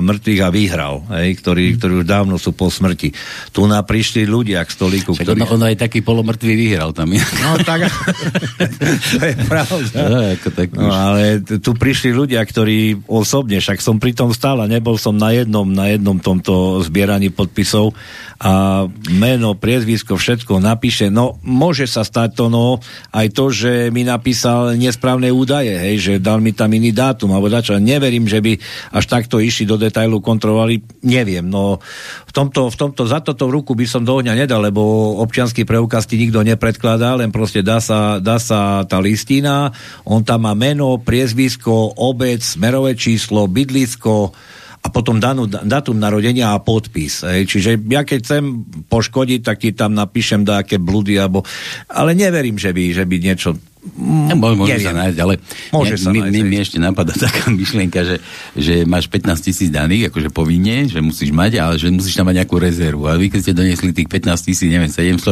mŕtvych a vyhral, hej, ktorí, ktorí už dávno sú po smrti. Tu na prišli ľudia k stolíku, Však ktorí... on, on aj taký polomrtvý vyhral tam. No tak, *laughs* to je pravda. No, ako tak no, ale tu prišli ľudia, ktorí osobne, však som pri tom stále, nebol som na jednom, na jednom tomto zbieraní podpisov a meno, priezvisko, všetko napíše. No, môže sa stať to, no, aj to, že mi napísal nesprávne údaje, hej, že dal mi tam iný dátum, alebo dačo. Neverím, že by až takto išli do detailu, kontrolovali, neviem. No, v tomto, v tomto, za toto ruku by som do ohňa nedal, lebo občianský preukaz ti nikto nepredkladá, len proste dá sa, dá sa tá listina, on tam má meno, priezvisko, obec, smerové číslo, bydlisko, a potom danú, datum narodenia a podpis. Hej. Čiže ja keď chcem poškodiť, tak ti tam napíšem aké blúdy, alebo... ale neverím, že by, že by niečo No, môže sa nájsť, ale môže ja, sa mi, nájsť, mi, ešte napadá *laughs* taká myšlienka, že, že máš 15 tisíc daných, akože povinne, že musíš mať, ale že musíš tam mať nejakú rezervu. A vy, keď ste donesli tých 15 tisíc, neviem, 700,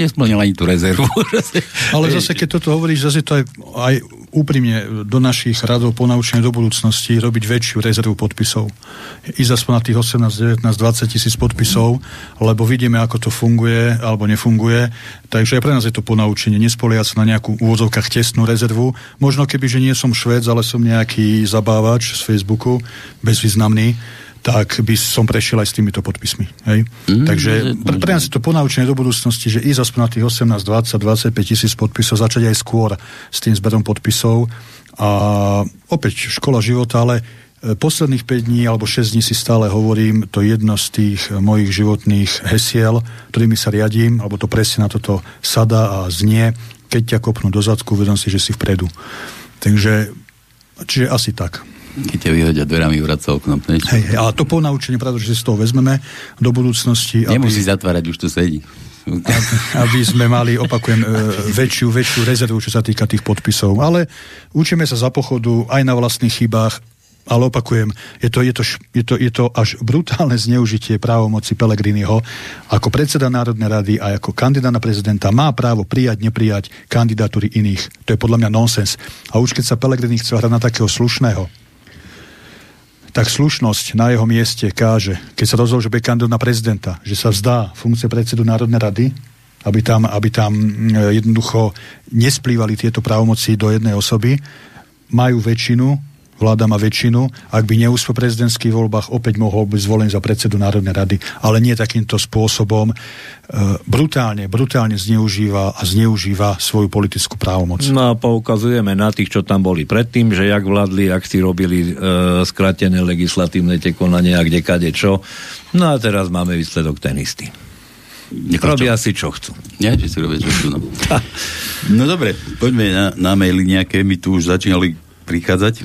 nesplnil ani tú rezervu. *laughs* ale zase, keď toto hovoríš, zase to aj, aj úprimne do našich radov ponaučenia do budúcnosti robiť väčšiu rezervu podpisov. Ísť aspoň na tých 18, 19, 20 tisíc podpisov, lebo vidíme, ako to funguje alebo nefunguje. Takže aj pre nás je to ponaučenie. Nespoliať sa na nejakú úvodzovkách tesnú rezervu. Možno keby, že nie som švec, ale som nejaký zabávač z Facebooku, bezvýznamný, tak by som prešiel aj s týmito podpismi. Hej? Mm, Takže pre, pre nás je to ponaučenie do budúcnosti, že ísť aspoň na tých 18, 20, 25 tisíc podpisov, začať aj skôr s tým zberom podpisov. A opäť škola života, ale e, posledných 5 dní alebo 6 dní si stále hovorím to jedno z tých mojich životných hesiel, ktorými sa riadím, alebo to presne na toto sada a znie, keď ťa kopnú do zadku, vedom si, že si vpredu. Takže, čiže asi tak. Keď ťa vyhodia dverami, vráca oknom. Hej, hej, ale to ponaučenie, pravda, že si z toho vezmeme do budúcnosti. Nemusí aby... zatvárať, už tu sedí. aby sme mali, opakujem, e, väčšiu, väčšiu rezervu, čo sa týka tých podpisov. Ale učíme sa za pochodu aj na vlastných chybách, ale opakujem, je to, je, to, je, to, je to až brutálne zneužitie právomoci Pelegriniho. Ako predseda Národnej rady a ako kandidát na prezidenta má právo prijať, neprijať kandidatúry iných. To je podľa mňa nonsens. A už keď sa Pelegrini chce hrať na takého slušného, tak slušnosť na jeho mieste káže, keď sa rozhodol, že bude kandidát na prezidenta, že sa vzdá funkcie predsedu Národnej rady, aby tam, aby tam mm, jednoducho nesplývali tieto právomoci do jednej osoby, majú väčšinu, vláda má väčšinu, ak by neúspel v prezidentských voľbách, opäť mohol byť zvolený za predsedu Národnej rady, ale nie takýmto spôsobom. E, brutálne, brutálne zneužíva a zneužíva svoju politickú právomoc. No a poukazujeme na tých, čo tam boli predtým, že jak vládli, ak si robili e, skratené legislatívne tie konania, kde kade čo. No a teraz máme výsledok ten istý. Nechal Robia čo? si, čo chcú. Nie, že si robia, čo chcú. No, no dobre, poďme na, na maily nejaké. My tu už začínali prichádzať.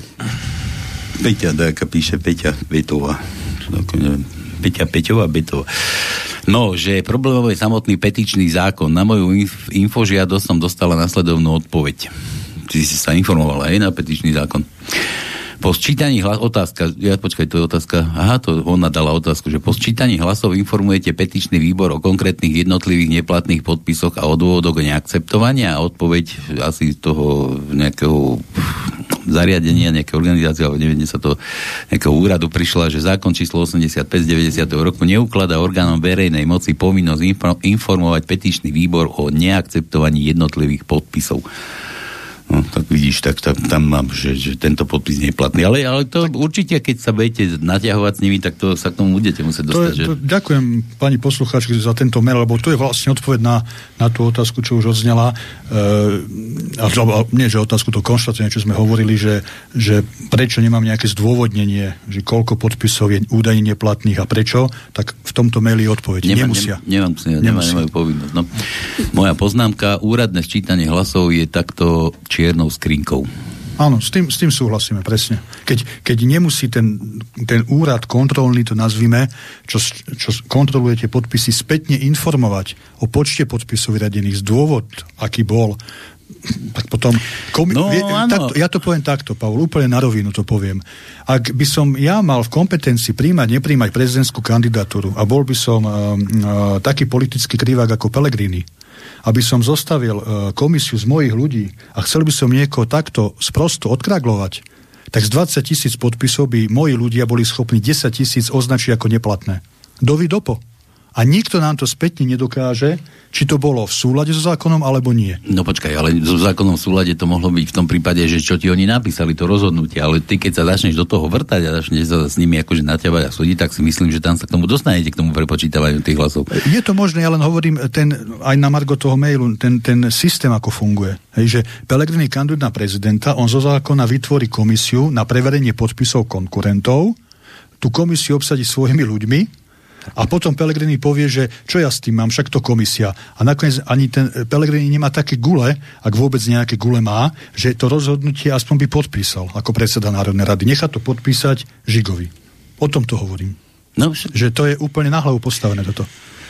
Peťa, dajaká píše Peťa Betová. Peťa Peťová Betová. No, že problémový je samotný petičný zákon. Na moju inf- infožiadosť som dostala nasledovnú odpoveď. Ty si sa informovala aj na petičný zákon. Po sčítaní hlas... Otázka, ja počkaj, to je otázka. Aha, to ona dala otázku, že po sčítaní hlasov informujete petičný výbor o konkrétnych jednotlivých neplatných podpisoch a o dôvodoch neakceptovania a odpoveď asi toho nejakého zariadenia, nejaké organizácie, alebo neviem, sa to nejakého úradu prišla, že zákon číslo 85 z 90. roku neukladá orgánom verejnej moci povinnosť informovať petičný výbor o neakceptovaní jednotlivých podpisov. No, tak vidíš, tak, tak tam mám, že, že tento podpis nie je platný. Ale, ale to tak... určite, keď sa budete naťahovať s nimi, tak to sa k tomu budete musieť dostať. To je, že... to, ďakujem pani poslucháčky za tento mail, lebo to je vlastne odpoveď na, na tú otázku, čo už odznela. E, alebo nie, že otázku, to konštatovanie, čo sme hovorili, že, že prečo nemám nejaké zdôvodnenie, že koľko podpisov je údajne neplatných a prečo, tak v tomto maili je odpoveď. Nemá, Nemusia. Nemám, nemám, nemám, nemajú povinnosť. No. Moja poznámka, úradné sčítanie hlasov je takto čiernou skrinkou. Áno, s tým, s tým súhlasíme, presne. Keď, keď nemusí ten, ten úrad kontrolný, to nazvime, čo, čo kontroluje tie podpisy, spätne informovať o počte podpisov vyradených, z dôvod, aký bol, tak potom... Komi- no, vie, takto, ja to poviem takto, Pavel, úplne na rovinu to poviem. Ak by som ja mal v kompetencii príjmať, nepríjmať prezidentskú kandidatúru a bol by som uh, uh, taký politický krivák ako Pelegrini, aby som zostavil e, komisiu z mojich ľudí a chcel by som niekoho takto sprosto odkraglovať, tak z 20 tisíc podpisov by moji ľudia boli schopní 10 tisíc označiť ako neplatné. Dovi dopo. A nikto nám to spätne nedokáže, či to bolo v súlade so zákonom alebo nie. No počkaj, ale so zákonom v súlade to mohlo byť v tom prípade, že čo ti oni napísali, to rozhodnutie, ale ty keď sa začneš do toho vrtať a začneš sa s nimi akože naťavať a súdiť, tak si myslím, že tam sa k tomu dostanete, k tomu prepočítavaniu tých hlasov. Je to možné, ja len hovorím ten, aj na margo toho mailu, ten, ten systém ako funguje. Hej, že Pelegrini kandidát na prezidenta, on zo zákona vytvorí komisiu na preverenie podpisov konkurentov, tú komisiu obsadí svojimi ľuďmi, a potom Pelegrini povie, že čo ja s tým mám, však to komisia. A nakoniec ani ten Pelegrini nemá také gule, ak vôbec nejaké gule má, že to rozhodnutie aspoň by podpísal ako predseda Národnej rady. Nechá to podpísať Žigovi. O tom to hovorím. No, že to je úplne na hlavu postavené toto.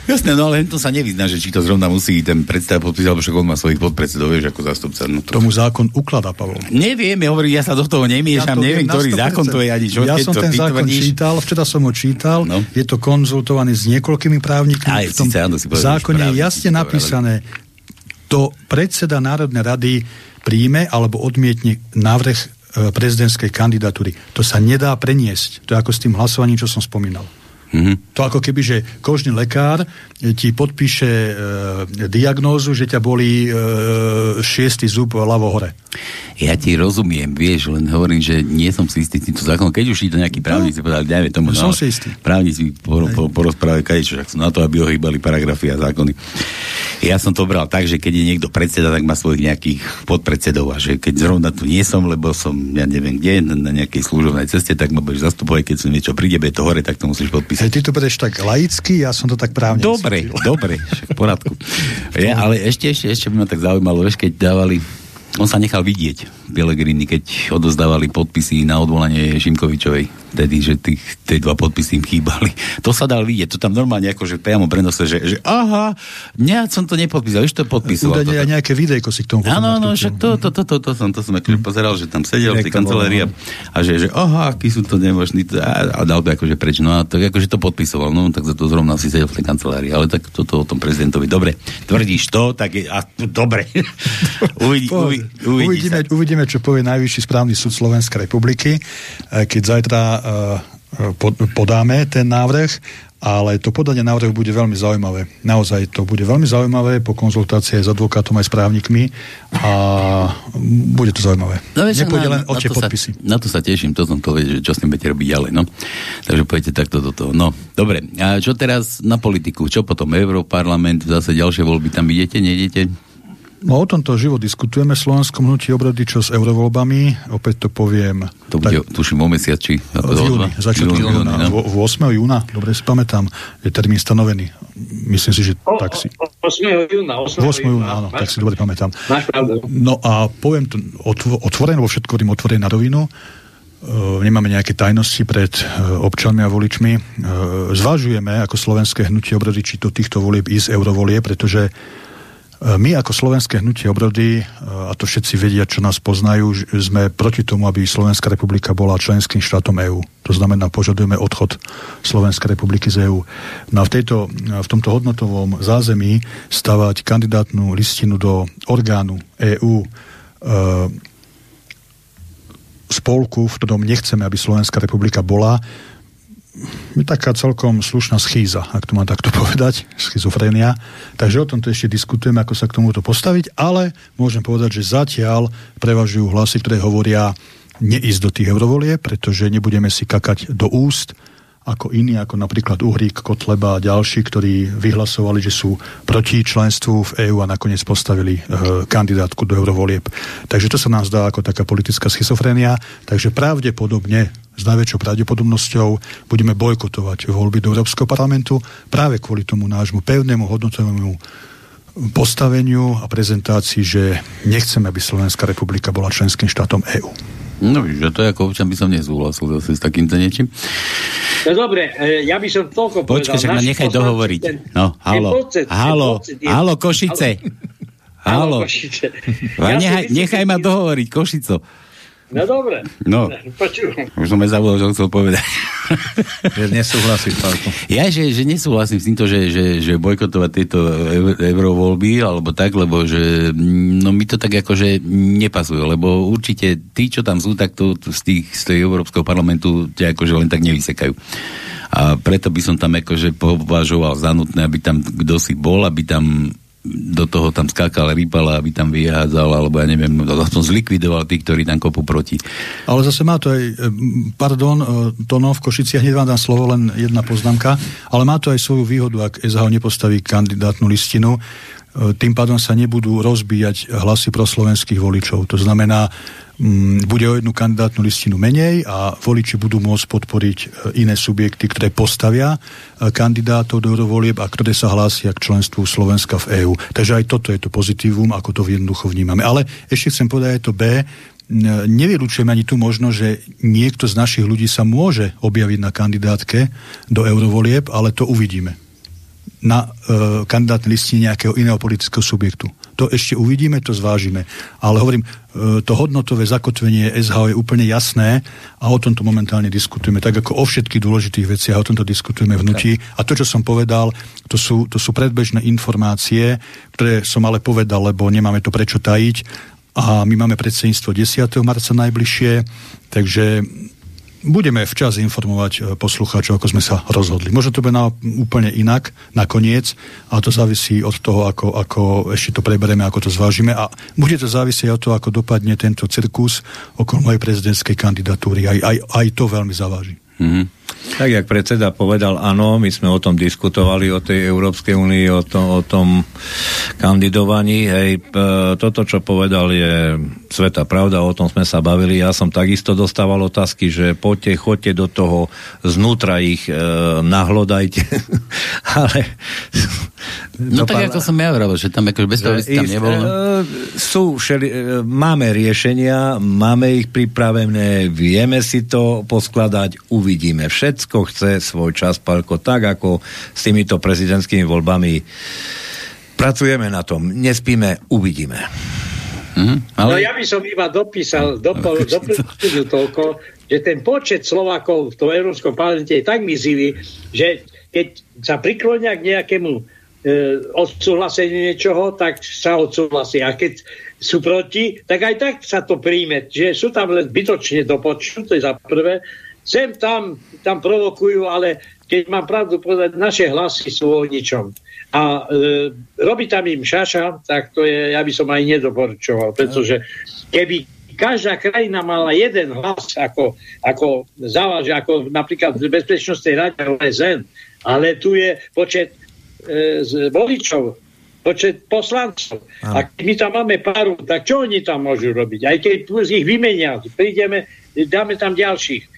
Jasné, no ale to sa nevyzná, že či to zrovna musí ten predstav podpísať, lebo však on má svojich podpredsedov, vieš, ako zastupca. No to... Tomu zákon ukladá, Pavol. Neviem, ja hovorím, ja sa do toho nemiešam, ja neviem, ktorý zákon to je ani čo. Ja som ten zákon tvrdíš. čítal, včera som ho čítal, no. je to konzultované s niekoľkými právnikmi. Aj, v tom síce, áno, si zákone je jasne napísané, to predseda Národnej rady príjme alebo odmietne návrh e, prezidentskej kandidatúry. To sa nedá preniesť. To je ako s tým hlasovaním, čo som spomínal. Mm-hmm. To ako keby, že kožný lekár ti podpíše e, diagnózu, že ťa bolí e, šiestý zub ľavo hore. Ja ti rozumiem, vieš, len hovorím, že nie som si istý týmto zákonom. Keď už to nejakí právnici no, povedali, dajme tomu, no, som si istý. právnici por, por, porozprávajú kadečo, sú na to, aby ohýbali paragrafy a zákony. Ja som to bral tak, že keď je niekto predseda, tak má svojich nejakých podpredsedov a že keď zrovna tu nie som, lebo som, ja neviem kde, na, nejakej služobnej ceste, tak ma budeš zastupovať, keď som niečo príde, to hore, tak to musíš podpísať. Hej, ty to budeš tak laicky, ja som to tak právne. Dobre, dobre, v poradku. *laughs* Ja, ale ešte, ešte, ešte by ma tak zaujímalo, vieš, keď dávali on sa nechal vidieť, Pelegrini, keď odozdávali podpisy na odvolanie Šimkovičovej. Tedy, že tých, tie dva podpisy im chýbali. To sa dal vidieť, to tam normálne akože priamo prenose, že, že aha, ja som to nepodpísal, už to podpísal. Údajne aj nejaké videjko si k tomu Áno, áno, však to, to, to, to, to, som, to som akože pozeral, že tam sedel v tej kancelárii a že, že aha, aký sú to nemožní a, a dal to akože preč. No a tak akože to podpisoval, no tak za to zrovna si sedel v tej kancelárii, ale tak toto o tom prezidentovi. Dobre, tvrdíš to, tak je, a, dobre. *laughs* uvidí, uvidí, uvidíme, uvidíme, čo povie Najvyšší správny súd Slovenskej republiky, eh, keď zajtra podáme ten návrh, ale to podanie návrhu bude veľmi zaujímavé. Naozaj to bude veľmi zaujímavé po konzultácii s advokátom aj s právnikmi a bude to zaujímavé. No, Nepôjde len o tie podpisy. Sa, na to sa teším, to som to vedel, že čo s tým budete robiť ďalej. No. Takže pojďte takto do toho. No, dobre. A čo teraz na politiku? Čo potom? Európarlament, zase ďalšie voľby tam idete, nejdete? No o tomto živo diskutujeme v Slovenskom hnutí obrody, čo s eurovoľbami. Opäť to poviem. To bude, tak, tuším, o mesiac, či? V júni, začiatku júna. 8. júna, dobre si pamätám, je termín stanovený. Myslím si, že o, tak si... 8. júna. 8. 8. júna, áno, tak si dobre pamätám. No a poviem to otvorené, vo všetko otvorené na rovinu. Uh, nemáme nejaké tajnosti pred uh, občanmi a voličmi. Uh, zvažujeme ako slovenské hnutie obrody, či do týchto volieb ísť eurovolie, pretože E, my ako slovenské hnutie obrody, e, a to všetci vedia, čo nás poznajú, sme proti tomu, aby Slovenská republika bola členským štátom EÚ. To znamená, požadujeme odchod Slovenskej republiky z EÚ. No a v, tejto, v tomto hodnotovom zázemí stavať kandidátnu listinu do orgánu EÚ e, spolku, v ktorom nechceme, aby Slovenská republika bola, taká celkom slušná schýza, ak to mám takto *laughs* povedať, schizofrénia. Takže o tomto ešte diskutujeme, ako sa k tomuto postaviť, ale môžem povedať, že zatiaľ prevažujú hlasy, ktoré hovoria neísť do tých eurovolie, pretože nebudeme si kakať do úst, ako iní, ako napríklad Uhrík, Kotleba a ďalší, ktorí vyhlasovali, že sú proti členstvu v EÚ a nakoniec postavili e, kandidátku do eurovolieb. Takže to sa nám zdá ako taká politická schizofrénia. Takže pravdepodobne, s najväčšou pravdepodobnosťou, budeme bojkotovať voľby do Európskeho parlamentu práve kvôli tomu nášmu pevnému hodnotovému postaveniu a prezentácii, že nechceme, aby Slovenská republika bola členským štátom EÚ. No, že to ako občan by som nezúhlasil zase s takýmto niečím. No dobre, e, ja by som toľko Počkaj, povedal. Počkaj, ma nechaj dohovoriť. Ten, no, halo, pocit, halo, pocit, halo, Košice. Halo. Košice. Ja nechaj, nechaj ma dohovoriť, Košico. No dobre. No. Počujem. Už som aj zabudol, čo chcel povedať. že nesúhlasíš, Pálko. Ja, že, že nesúhlasím s týmto, že, že, že bojkotovať tieto eurovoľby, alebo tak, lebo že no mi to tak akože nepasuje, lebo určite tí, čo tam sú, tak to z, tých, z tej Európskeho parlamentu ťa akože len tak nevysekajú. A preto by som tam akože považoval za nutné, aby tam kto si bol, aby tam do toho tam skákal, rýpala, aby tam vyhádzal, alebo ja neviem, aspoň zlikvidoval tých, ktorí tam kopu proti. Ale zase má to aj, e, pardon, e, Tono, v Košiciach, hneď vám dám slovo, len jedna poznámka, ale má to aj svoju výhodu, ak SHO nepostaví kandidátnu listinu, tým pádom sa nebudú rozbíjať hlasy pro slovenských voličov. To znamená, Mm, bude o jednu kandidátnu listinu menej a voliči budú môcť podporiť e, iné subjekty, ktoré postavia e, kandidátov do eurovolieb a ktoré sa hlásia k členstvu Slovenska v EÚ. Takže aj toto je to pozitívum, ako to jednoducho vnímame. Ale ešte chcem povedať aj to B, nevylučujem ani tú možnosť, že niekto z našich ľudí sa môže objaviť na kandidátke do eurovolieb, ale to uvidíme na e, kandidátnej listine nejakého iného politického subjektu. To ešte uvidíme, to zvážime. Ale hovorím, e, to hodnotové zakotvenie SH je úplne jasné a o tomto momentálne diskutujeme. Tak ako o všetkých dôležitých veciach, o tomto diskutujeme vnúti. A to, čo som povedal, to sú, to sú predbežné informácie, ktoré som ale povedal, lebo nemáme to prečo tajiť. A my máme predsedníctvo 10. marca najbližšie, takže budeme včas informovať e, poslucháčov, ako sme sa rozhodli. Možno to bude na, úplne inak nakoniec, ale to závisí od toho, ako, ako ešte to preberieme, ako to zvážime a bude to závisieť od toho, ako dopadne tento cirkus okolo mojej prezidentskej kandidatúry. Aj, aj, aj to veľmi zaváži. Mm-hmm. Tak, jak predseda povedal, áno, my sme o tom diskutovali, o tej Európskej únii, o, to, o tom kandidovaní. Hej, toto, čo povedal, je sveta pravda, o tom sme sa bavili. Ja som takisto dostával otázky, že poďte, choďte do toho, znútra ich e, nahlodajte. *laughs* Ale... No tak ako som ja vravil, že tam akože bez toho tam nebolo. E, sú všeli, e, máme riešenia, máme ich pripravené, vieme si to poskladať, uvidíme. Všetko chce svoj čas, Palko, tak ako s týmito prezidentskými voľbami pracujeme na tom, nespíme, uvidíme. Mm, ale... No ja by som iba dopísal, dopol, *laughs* doplnil toľko, že ten počet Slovákov v tom Európskom parlamente je tak mizivý, že keď sa priklonia k nejakému e, odsúhlaseniu niečoho, tak sa odsúhlasí. A keď sú proti, tak aj tak sa to príjme. Že sú tam len zbytočne do počtu, to je za prvé. Sem tam, tam provokujú, ale keď mám pravdu povedať, naše hlasy sú o ničom. A e, robiť tam im šaša, tak to je, ja by som aj nedoporučoval, pretože keby každá krajina mala jeden hlas ako, ako závaž, ako napríklad v Bezpečnostnej rade OSN, ale tu je počet e, z voličov, počet poslancov. A keď my tam máme paru, tak čo oni tam môžu robiť? Aj keď ich vymenia, prídeme, dáme tam ďalších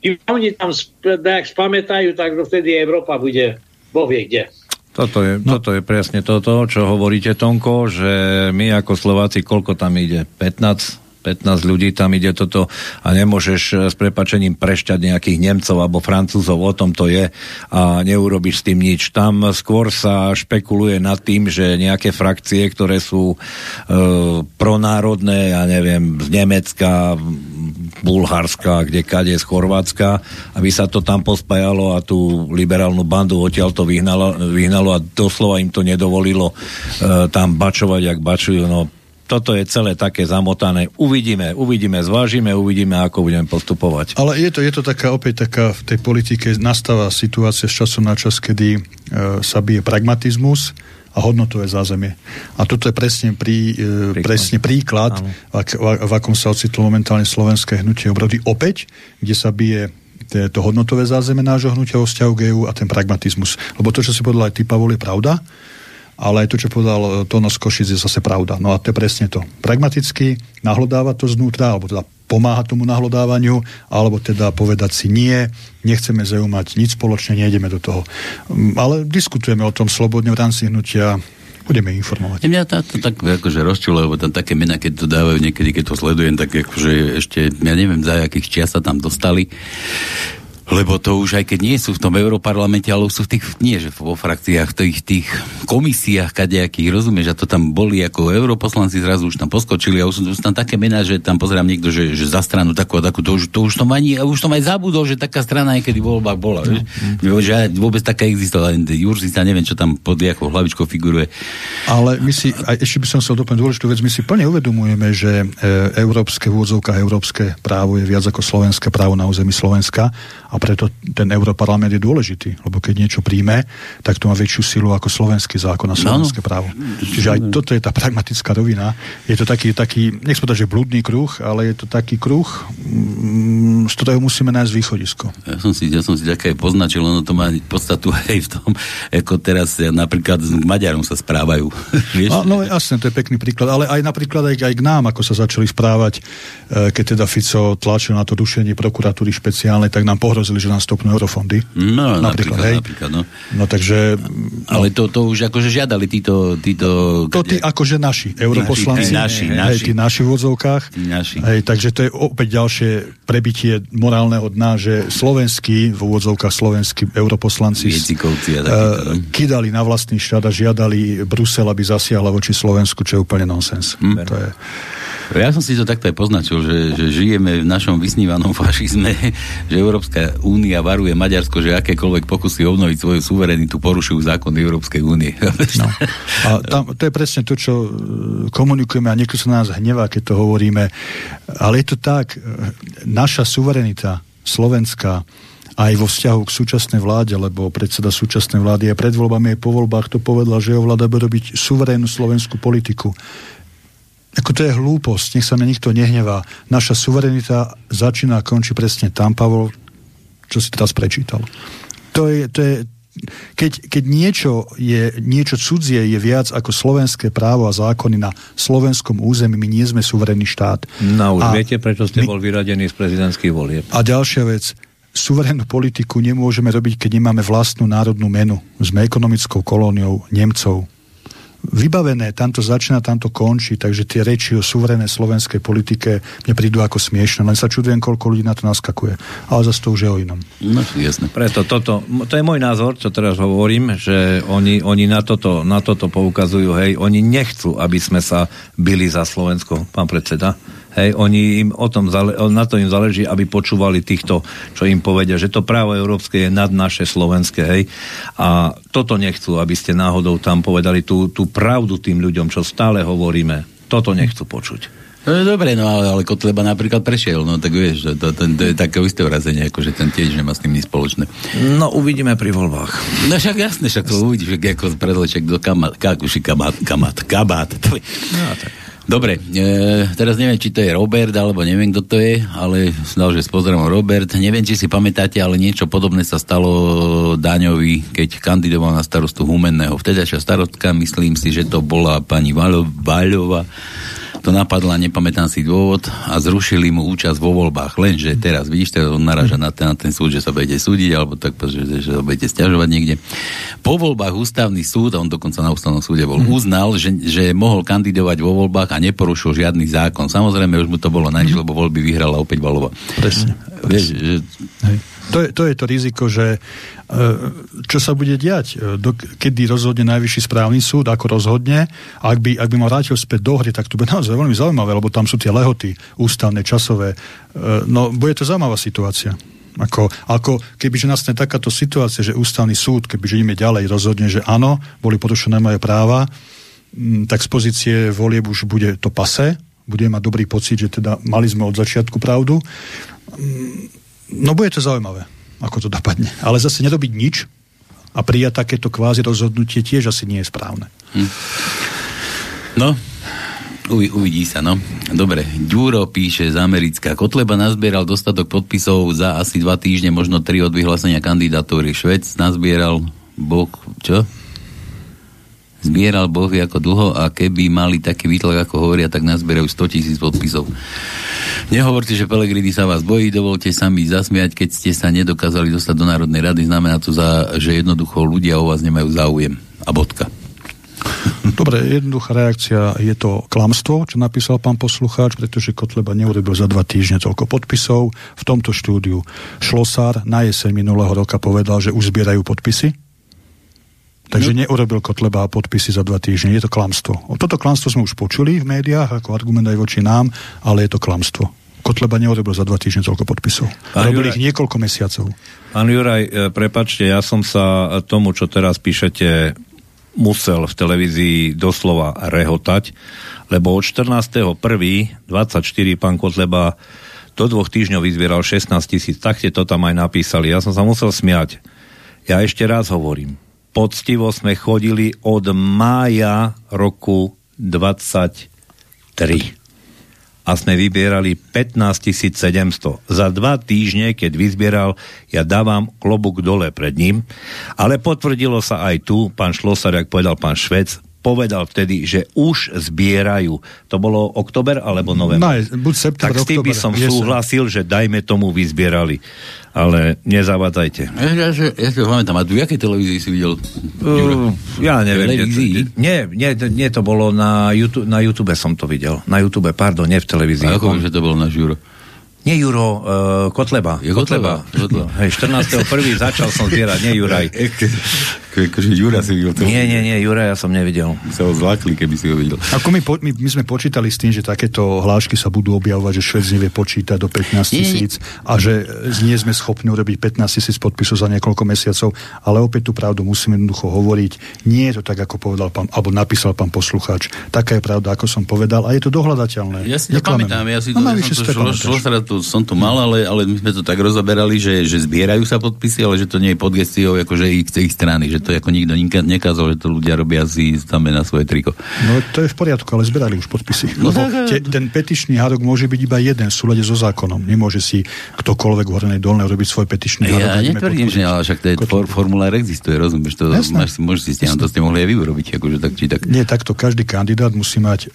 keď oni tam spamätajú, tak vtedy Európa bude Boh vie kde. Toto je, no. toto je presne toto, čo hovoríte, Tonko, že my ako Slováci, koľko tam ide? 15 15 ľudí tam ide toto a nemôžeš eh, s prepačením prešťať nejakých Nemcov alebo Francúzov, o tom to je a neurobiš s tým nič. Tam skôr sa špekuluje nad tým, že nejaké frakcie, ktoré sú e, pronárodné, ja neviem, z Nemecka, Bulharska, kde kade z Chorvátska, aby sa to tam pospájalo a tú liberálnu bandu odtiaľ to vyhnalo, vyhnalo a doslova im to nedovolilo e, tam bačovať, jak bačujú. No toto je celé také zamotané. Uvidíme, uvidíme, zvážime, uvidíme, ako budeme postupovať. Ale je to, je to taká, opäť taká, v tej politike nastáva situácia z času na čas, kedy e, sa bije pragmatizmus a hodnotové zázemie. A toto je presne, prí, e, príklad. presne príklad, v, v, v akom sa ocitlo momentálne slovenské hnutie obrody opäť, kde sa bije to hodnotové zázemie nášho hnutia o vzťahu k EU a ten pragmatizmus. Lebo to, čo si povedal aj ty, Pavol, je pravda ale aj to, čo povedal eh, Tono z Košic, je zase pravda. No a to je presne to. Pragmaticky nahlodávať to znútra, alebo teda pomáhať tomu nahlodávaniu, alebo teda povedať si nie, nechceme zaujímať nič spoločne, nejdeme do toho. Mm, ale diskutujeme o tom slobodne v rámci hnutia, budeme informovať. Mňa to tak akože rozčulo, lebo tam také mena, keď to dávajú niekedy, keď to sledujem, tak akože ešte, ja neviem, za akých čias sa tam dostali Lebo to už aj keď nie sú v tom Európarlamente, ale sú v tých, nie že vo frakciách, v tých, tých komisiách kadejakých, rozumieš, a to tam boli ako europoslanci, zrazu už tam poskočili a už, už tam také mená, že tam pozerám niekto, že, že za stranu takú a takú, to už, to už som ani, už som aj zabudol, že taká strana niekedy v voľbách bola, no, mm. že vôbec taká existovala, Jurzica, neviem, čo tam pod jakou hlavičkou figuruje. Ale my si, aj ešte by som chcel doplniť dôležitú vec, my si plne uvedomujeme, že e, európske v európske právo je viac ako slovenské právo na území Slovenska a preto ten Európarlament je dôležitý, lebo keď niečo príjme, tak to má väčšiu silu ako slovenský zákon a slovenské no, právo. Čiže aj toto je tá pragmatická rovina. Je to taký, taký nech povedať, že blúdny kruh, ale je to taký kruh, mm, z ktorého musíme nájsť východisko. Ja som si, ja som si také poznačil, ono to má podstatu *laughs* aj v tom, ako teraz napríklad s Maďarom sa správajú. *laughs* Vieš? A, no jasne, to je pekný príklad, ale aj napríklad aj, aj k nám, ako sa začali správať, e, keď teda Fico tlačil na to rušenie prokuratúry špeciálnej, tak nám pohrozili ohrozili, že nám stopnú eurofondy. No, napríklad, napríklad, hej. napríklad no. no takže... No. Ale to, to už akože žiadali títo... títo to tí akože naši, europoslanci. Naši, naši, naši. Hej, tí naši v odzovkách. Naši. Hej, takže to je opäť ďalšie prebitie morálneho dna, že slovenskí, v úvodzovkách slovenskí europoslanci Viecikovci a uh, kydali na vlastný štát a žiadali Brusel, aby zasiahla voči Slovensku, čo je úplne nonsens. Hm. To je... Ja som si to takto aj poznačil, že, že žijeme v našom vysnívanom fašizme, že Európska únia varuje Maďarsko, že akékoľvek pokusy obnoviť svoju suverenitu porušujú zákony Európskej únie. No. A tam, to je presne to, čo e, komunikujeme a niekto sa nás hnevá, keď to hovoríme. Ale je to tak, e, naša suverenita slovenská aj vo vzťahu k súčasnej vláde, lebo predseda súčasnej vlády aj pred voľbami aj po voľbách to povedal, že jeho vláda bude robiť suverénnu slovenskú politiku ako to je hlúposť, nech sa mi nikto nehnevá. Naša suverenita začína a končí presne tam, Pavol, čo si teraz prečítal. To je, to je keď, keď niečo, je, niečo cudzie je viac ako slovenské právo a zákony na slovenskom území, my nie sme suverénny štát. No už a viete, prečo ste my, bol vyradený z prezidentských volieb. A ďalšia vec, suverénnu politiku nemôžeme robiť, keď nemáme vlastnú národnú menu. Sme ekonomickou kolóniou Nemcov vybavené, tamto začína, tamto končí, takže tie reči o suverenej slovenskej politike mne prídu ako smiešne, len sa čudujem, koľko ľudí na to naskakuje. Ale zase to už je o inom. No, jasne. Preto toto, to je môj názor, čo teraz hovorím, že oni, oni na, toto, na toto poukazujú, hej, oni nechcú, aby sme sa byli za Slovensko, pán predseda Hej, oni im o tom, na to im záleží, aby počúvali týchto, čo im povedia, že to právo európske je nad naše slovenské, hej. A toto nechcú, aby ste náhodou tam povedali tú, tú pravdu tým ľuďom, čo stále hovoríme. Toto nechcú počuť. No dobre, no ale, ale Kotleba napríklad prešiel, no tak vieš, to, to, to je také isté vrazenie, ako že ten tiež nemá s tým nič spoločné. No uvidíme pri voľbách. No však jasne, však to uvidíš, ako predleček do kamat, kakuši kamat, kamat, kabát. No, tak. Dobre, e, teraz neviem, či to je Robert, alebo neviem, kto to je, ale snad, že pozdravom Robert. Neviem, či si pamätáte, ale niečo podobné sa stalo Daňovi, keď kandidoval na starostu Humenného. Vtedajšia starostka, myslím si, že to bola pani Vaľová to napadla, nepamätám si dôvod a zrušili mu účasť vo voľbách. Lenže teraz, vidíš, teraz on naraža na ten, na ten súd, že sa budete súdiť, alebo tak, že, že sa budete stiažovať niekde. Po voľbách ústavný súd, a on dokonca na ústavnom súde bol, mm. uznal, že, že mohol kandidovať vo voľbách a neporušil žiadny zákon. Samozrejme, už mu to bolo najniž, mm. lebo voľby vyhrala opäť Valova. Presne. Vieš, že... Hej. To je, to je to riziko, že E, čo sa bude diať, e, do, kedy rozhodne najvyšší správny súd, ako rozhodne. Ak by, ak by ma vrátil späť do hry, tak to bude naozaj veľmi zaujímavé, lebo tam sú tie lehoty ústavné, časové. E, no, bude to zaujímavá situácia. Ako, ako kebyže nastane takáto situácia, že ústavný súd, kebyže ideme ďalej, rozhodne, že áno, boli porušené moje práva, tak z pozície volieb už bude to pase, bude mať dobrý pocit, že teda mali sme od začiatku pravdu. No bude to zaujímavé ako to dopadne. Ale zase nedobiť nič a prijať takéto kvázi rozhodnutie tiež asi nie je správne. Hm. No, Uvi, uvidí sa, no. Dobre, Ďuro píše z Americká. Kotleba nazbieral dostatok podpisov za asi dva týždne, možno tri od vyhlásenia kandidatúry. Švec nazbieral Boh, čo? Zbieral Boh ako dlho a keby mali taký výtlak, ako hovoria, tak nazbierajú 100 tisíc podpisov. Nehovorte, že Pelegrini sa vás bojí, dovolte sa mi zasmiať, keď ste sa nedokázali dostať do Národnej rady. Znamená to, za, že jednoducho ľudia o vás nemajú záujem. A bodka. *laughs* Dobre, jednoduchá reakcia je to klamstvo, čo napísal pán poslucháč, pretože Kotleba neurobil za dva týždne toľko podpisov. V tomto štúdiu Šlosár na jeseň minulého roka povedal, že už zbierajú podpisy. Takže no. neurobil Kotleba podpisy za dva týždne. Je to klamstvo. Toto klamstvo sme už počuli v médiách ako argument aj voči nám, ale je to klamstvo. Kotleba neurobil za dva týždne toľko podpisov. Pán Juraj, ich niekoľko mesiacov. Pán Juraj, e, prepačte, ja som sa tomu, čo teraz píšete, musel v televízii doslova rehotať, lebo od 14.1.24 pán Kotleba do dvoch týždňov vyzbieral 16 tisíc. Tak ste to tam aj napísali. Ja som sa musel smiať. Ja ešte raz hovorím. Poctivo sme chodili od mája roku 23 a sme vybierali 15 700. Za dva týždne, keď vyzbieral, ja dávam klobúk dole pred ním, ale potvrdilo sa aj tu, pán Šlosar, jak povedal pán Švec, povedal vtedy, že už zbierajú. To bolo oktober alebo november? No, buď september, tak s tým by som súhlasil, že dajme tomu vyzbierali. Ale nezavadzajte. Ja, ja, ja, ja si pamätám, a tu v jakej televízii si videl? Uh, ja neviem. Televízii? Nie, nie, nie, to bolo na YouTube, na YouTube som to videl. Na YouTube, pardon, nie v televízii. A ako, že to bolo na Žuro? Nie Juro, uh, Kotleba. Je Kotleba. Kotleba. Hej, 14. prvý začal som zbierať, nie Juraj. *laughs* Akože Jura si videl. Nie, nie, nie, Jura ja som nevidel. Sa ho zlákli, keby si ho videl. Ako my, po, my, my sme počítali s tým, že takéto hlášky sa budú objavovať, že Švec nevie počítať do 15 tisíc a že nie sme schopní urobiť 15 tisíc podpisov za niekoľko mesiacov, ale opäť tú pravdu musíme jednoducho hovoriť. Nie je to tak, ako povedal pán, alebo napísal pán poslucháč. Taká je pravda, ako som povedal a je to dohľadateľné. Ja si to pamätám, ja si to, no, ja som, to šlo, šlo, šlo, to, som to mal, ale, ale my sme to tak rozoberali, že, že zbierajú sa podpisy, ale že to nie je pod gestiou akože ich, ich strany, že to ako nikto nekázal, že to ľudia robia si tam na svoje triko. No to je v poriadku, ale zberali už podpisy. No, tak, te, ten petičný hádok môže byť iba jeden v súlade so zákonom. Nemôže si ktokoľvek v hornej dolnej robiť svoj petičný hádok. Ja netvrdím, že ale však to je for, formulár existuje, rozumieš? To máš, môžeš si stiahnuť, to ste mohli aj vy urobiť. Akože tak, či tak. Nie, takto každý kandidát musí mať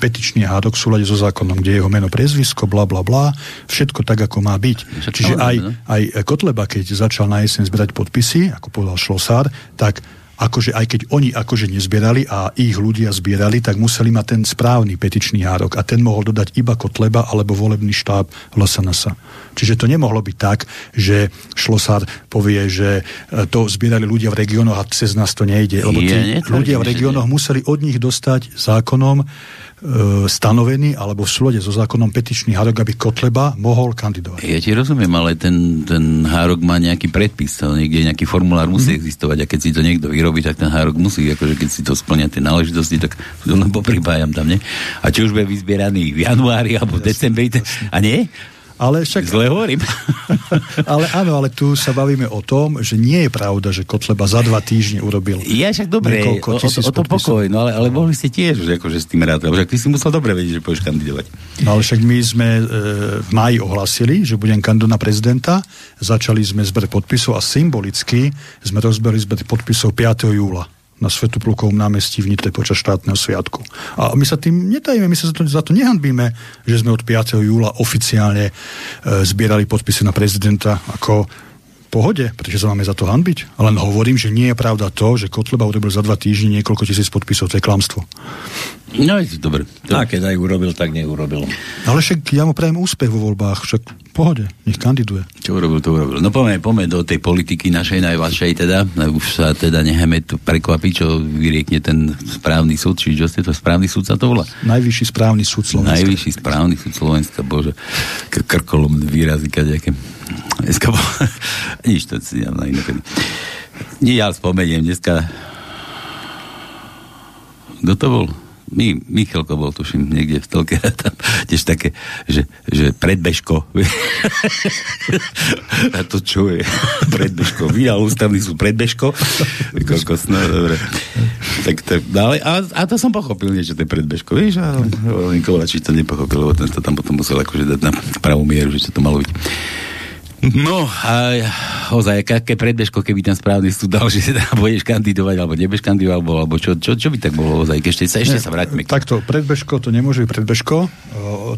petičný hádok v súlade so zákonom, kde je jeho meno, prezvisko, bla bla bla, všetko tak, ako má byť. Však Čiže aj, no? aj Kotleba, keď začal na jeseň zberať podpisy, ako povedal Šlosár, tak akože aj keď oni akože nezbierali a ich ľudia zbierali, tak museli mať ten správny petičný hárok a ten mohol dodať iba Kotleba alebo volebný štáb LSNS. Čiže to nemohlo byť tak, že Šlosár povie, že e, to zbierali ľudia v regiónoch a cez nás to nejde. Lebo tí ľudia v regiónoch museli od nich dostať zákonom stanovený alebo v súlade so zákonom petičný hárok, aby Kotleba mohol kandidovať. Ja ti rozumiem, ale ten, ten hárok má nejaký predpis, niekde nejaký formulár musí mm. existovať a keď si to niekto vyrobí, tak ten hárok musí, akože keď si to splňa tie náležitosti, tak len popripájam tam, nie? A či už bude vyzbieraný v januári alebo v decembri, a nie? Ale však... Zle hovorím. *laughs* ale áno, ale tu sa bavíme o tom, že nie je pravda, že Kotleba za dva týždne urobil Ja však dobre, o, o, o to pokoj, no ale, ale mohli ste tiež, že akože s tým rád, však ty si musel dobre vedieť, že pôjdeš kandidovať. No ale však my sme e, v máji ohlasili, že budem kandidovať na prezidenta, začali sme zber podpisov a symbolicky sme rozbili zber podpisov 5. júla na Svetoplukovom námestí v Nitre počas štátneho sviatku. A my sa tým netajíme, my sa za to, za to nehanbíme, že sme od 5. júla oficiálne e, zbierali podpisy na prezidenta ako pohode, pretože sa máme za to hanbiť. Len hovorím, že nie je pravda to, že Kotleba urobil za dva týždne niekoľko tisíc podpisov, to je klamstvo. No, dobre. To... A keď aj urobil, tak neurobil. Ale však ja mu prajem úspech vo voľbách, však pohode, nech kandiduje. Čo urobil, to urobil. No poďme, poďme do tej politiky našej najvašej teda. No, už sa teda necháme tu prekvapiť, čo vyriekne ten správny súd, či čo ste to správny súd sa to volá? Najvyšší správny súd Slovenska. Najvyšší správny súd Slovenska, bože. Krkolom výrazy kadejaké. Dneska bol... *laughs* Nič, to si ja na inokedy. Nie, ja spomeniem, dneska... Kto to bol? My, Michalko bol, tuším, niekde v telke, *laughs* tam tiež také, že, že predbežko. *laughs* a to čo je? *laughs* predbežko. Vydal ústavný sú predbežko. Kokos, no, dobre. Tak, tak, no, ale, a, a, to som pochopil, že to je predbežko, vieš, a Nikola či to nepochopil, lebo ten to tam potom musel akože dať na pravú mieru, že čo to malo byť. No, a ozaj, aké predbežko, keby ten správny súd dal, *laughs* že teda budeš kandidovať, alebo nebudeš kandidovať, alebo, alebo čo, čo, čo, by tak bolo ozaj, ešte sa, ešte Ne, sa vráťme. Takto, predbežko to nemôže byť predbežko,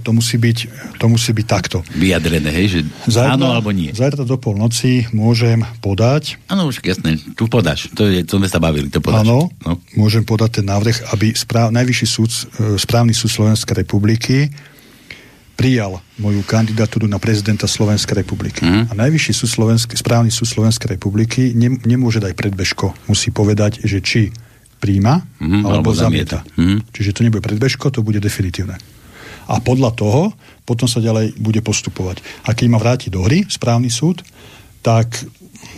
to musí byť, to musí byť takto. Vyjadrené, hej, že áno alebo nie. Zajtra do polnoci môžem podať, Áno, už jasné, tu podáš, to je, to sme sa bavili, to podáš. áno, No. môžem podať ten návrh, aby správ, Najvyšší súd, e, správny súd Slovenskej republiky prijal moju kandidatúru na prezidenta Slovenskej republiky. Mhm. A Najvyšší súd Slovenský, správny súd Slovenskej republiky ne, nemôže dať predbežko. Musí povedať, že či príjma Mhm, alebo alebo, zamieta. Mhm. Čiže to nebude predbežko, to bude definitívne. A podľa toho potom sa ďalej bude postupovať. A keď ma vráti do hry správny súd, tak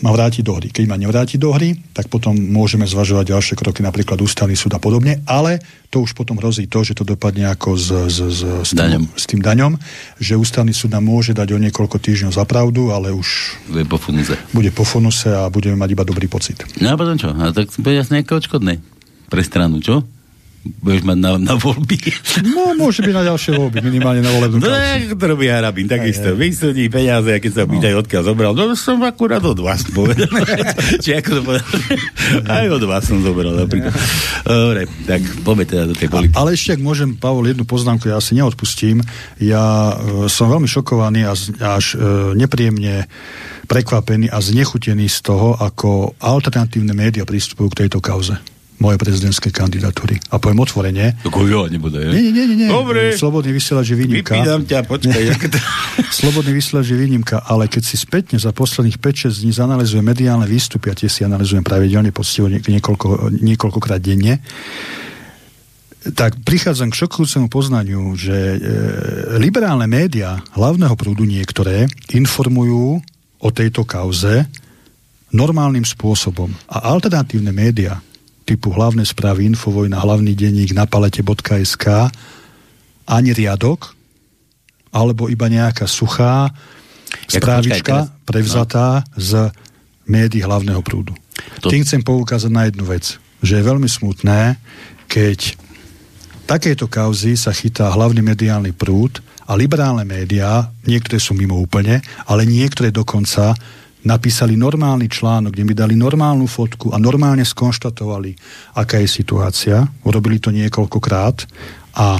ma vráti do hry. Keď ma nevráti do hry, tak potom môžeme zvažovať ďalšie kroky, napríklad ústavný súd a podobne, ale to už potom hrozí to, že to dopadne ako s, s, s, s, Daňom. tým, s tým daňom, že ústavný súd nám môže dať o niekoľko týždňov za pravdu, ale už je po funuse. bude po funuse a budeme mať iba dobrý pocit. No a potom čo? A tak bude jasné nejaké odškodné pre stranu, čo? Budeš mať na, na voľby. No, môže byť na ďalšie voľby, minimálne na volebnú No, to robí Harabin, takisto. Vysúdi peniaze, a keď sa pýtajú, odkiaľ zobral. No, som akurát od vás povedal. *laughs* Či ako to povedal? Aj od vás som zobral, napríklad. Dobre, tak poďme teda do tej politiky. Ale ešte, ak môžem, Pavol, jednu poznámku, ja si neodpustím. Ja e, som veľmi šokovaný a až e, nepríjemne prekvapený a znechutený z toho, ako alternatívne médiá pristupujú k tejto kauze mojej prezidentskej kandidatúry. A poviem otvorene, Ako jo, nebude, je? nie, nie, nie, nie. Dobre. Slobodný vysielač je výnimka. Vypínam ťa, počkaj. to... *laughs* Slobodný vysielač je výnimka, ale keď si spätne za posledných 5-6 dní zanalizujem mediálne výstupy, a tie si analizujem pravidelne, poctivo nie- niekoľko, niekoľkokrát denne, tak prichádzam k šokujúcemu poznaniu, že e, liberálne médiá hlavného prúdu niektoré informujú o tejto kauze normálnym spôsobom. A alternatívne médiá typu hlavné správy, Infovojna, hlavný denník na palete.sk ani riadok, alebo iba nejaká suchá správička teraz. prevzatá z médií hlavného prúdu. To- Tým chcem poukázať na jednu vec, že je veľmi smutné, keď takéto kauzy sa chytá hlavný mediálny prúd a liberálne médiá, niektoré sú mimo úplne, ale niektoré dokonca napísali normálny článok, kde mi dali normálnu fotku a normálne skonštatovali, aká je situácia. Urobili to niekoľkokrát a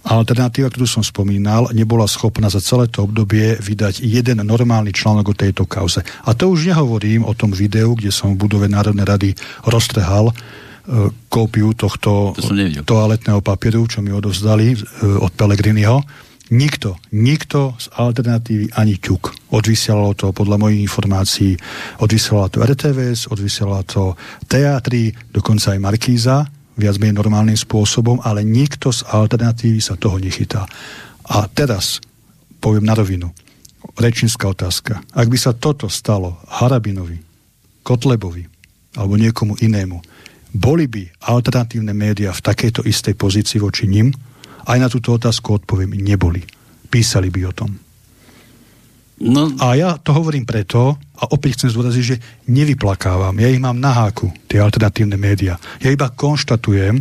alternatíva, ktorú som spomínal, nebola schopná za celé to obdobie vydať jeden normálny článok o tejto kauze. A to už nehovorím o tom videu, kde som v budove Národnej rady roztrhal e, kópiu tohto To toaletného papieru, čo mi odovzdali e, od Pelegriniho. Nikto, nikto z alternatívy ani ťuk. Odvysielalo to, podľa mojich informácií, odvysielala to RTVS, odvysielala to teatry, dokonca aj Markíza, viac menej normálnym spôsobom, ale nikto z alternatívy sa toho nechytá. A teraz poviem na rovinu. Rečnícka otázka. Ak by sa toto stalo Harabinovi, Kotlebovi alebo niekomu inému, boli by alternatívne médiá v takejto istej pozícii voči ním? Aj na túto otázku odpoviem, neboli. Písali by o tom. No, A ja to hovorím preto, a opäť chcem zdôraziť, že nevyplakávam. Ja ich mám na háku, tie alternatívne médiá. Ja iba konštatujem,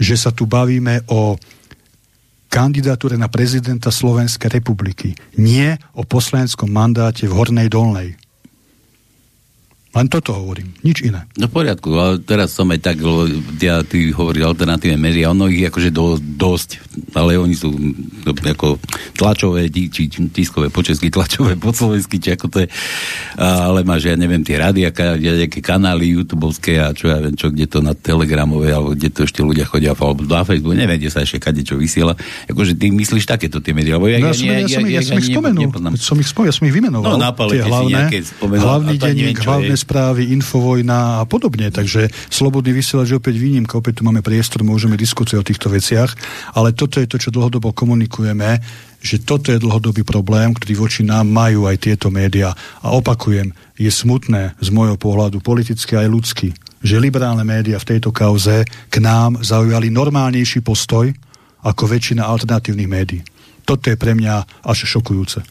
že sa tu bavíme o kandidatúre na prezidenta Slovenskej republiky. Nie o poslaneckom mandáte v Hornej Dolnej. Len toto hovorím, nič iné. No poriadku, ale teraz som aj tak, ja, ty hovoril alternatívne médiá, ono ich akože do, dosť, ale oni sú no, ako tlačové, či, tiskové po česky, tlačové po slovensky, či ako to je, a, ale máš, ja neviem, tie rádia, nejaké kanály youtubovské a čo ja viem, čo, kde to na telegramové, alebo kde to ešte ľudia chodia, alebo na Facebook, neviem, kde sa ešte kade čo vysiela. Akože ty myslíš takéto tie médiá, lebo ja, No, ja, som, ja, som, ja, som ich spomenul. Som ich, ja som ich vymenoval. No, tie hlavné, hlavný denník, hlavné. Správy, infovojna a podobne. Takže slobodný vysielač je opäť výnimka, opäť tu máme priestor, môžeme diskutovať o týchto veciach, ale toto je to, čo dlhodobo komunikujeme, že toto je dlhodobý problém, ktorý voči nám majú aj tieto médiá. A opakujem, je smutné z môjho pohľadu politicky aj ľudský, že liberálne médiá v tejto kauze k nám zaujali normálnejší postoj ako väčšina alternatívnych médií. Toto je pre mňa až šokujúce.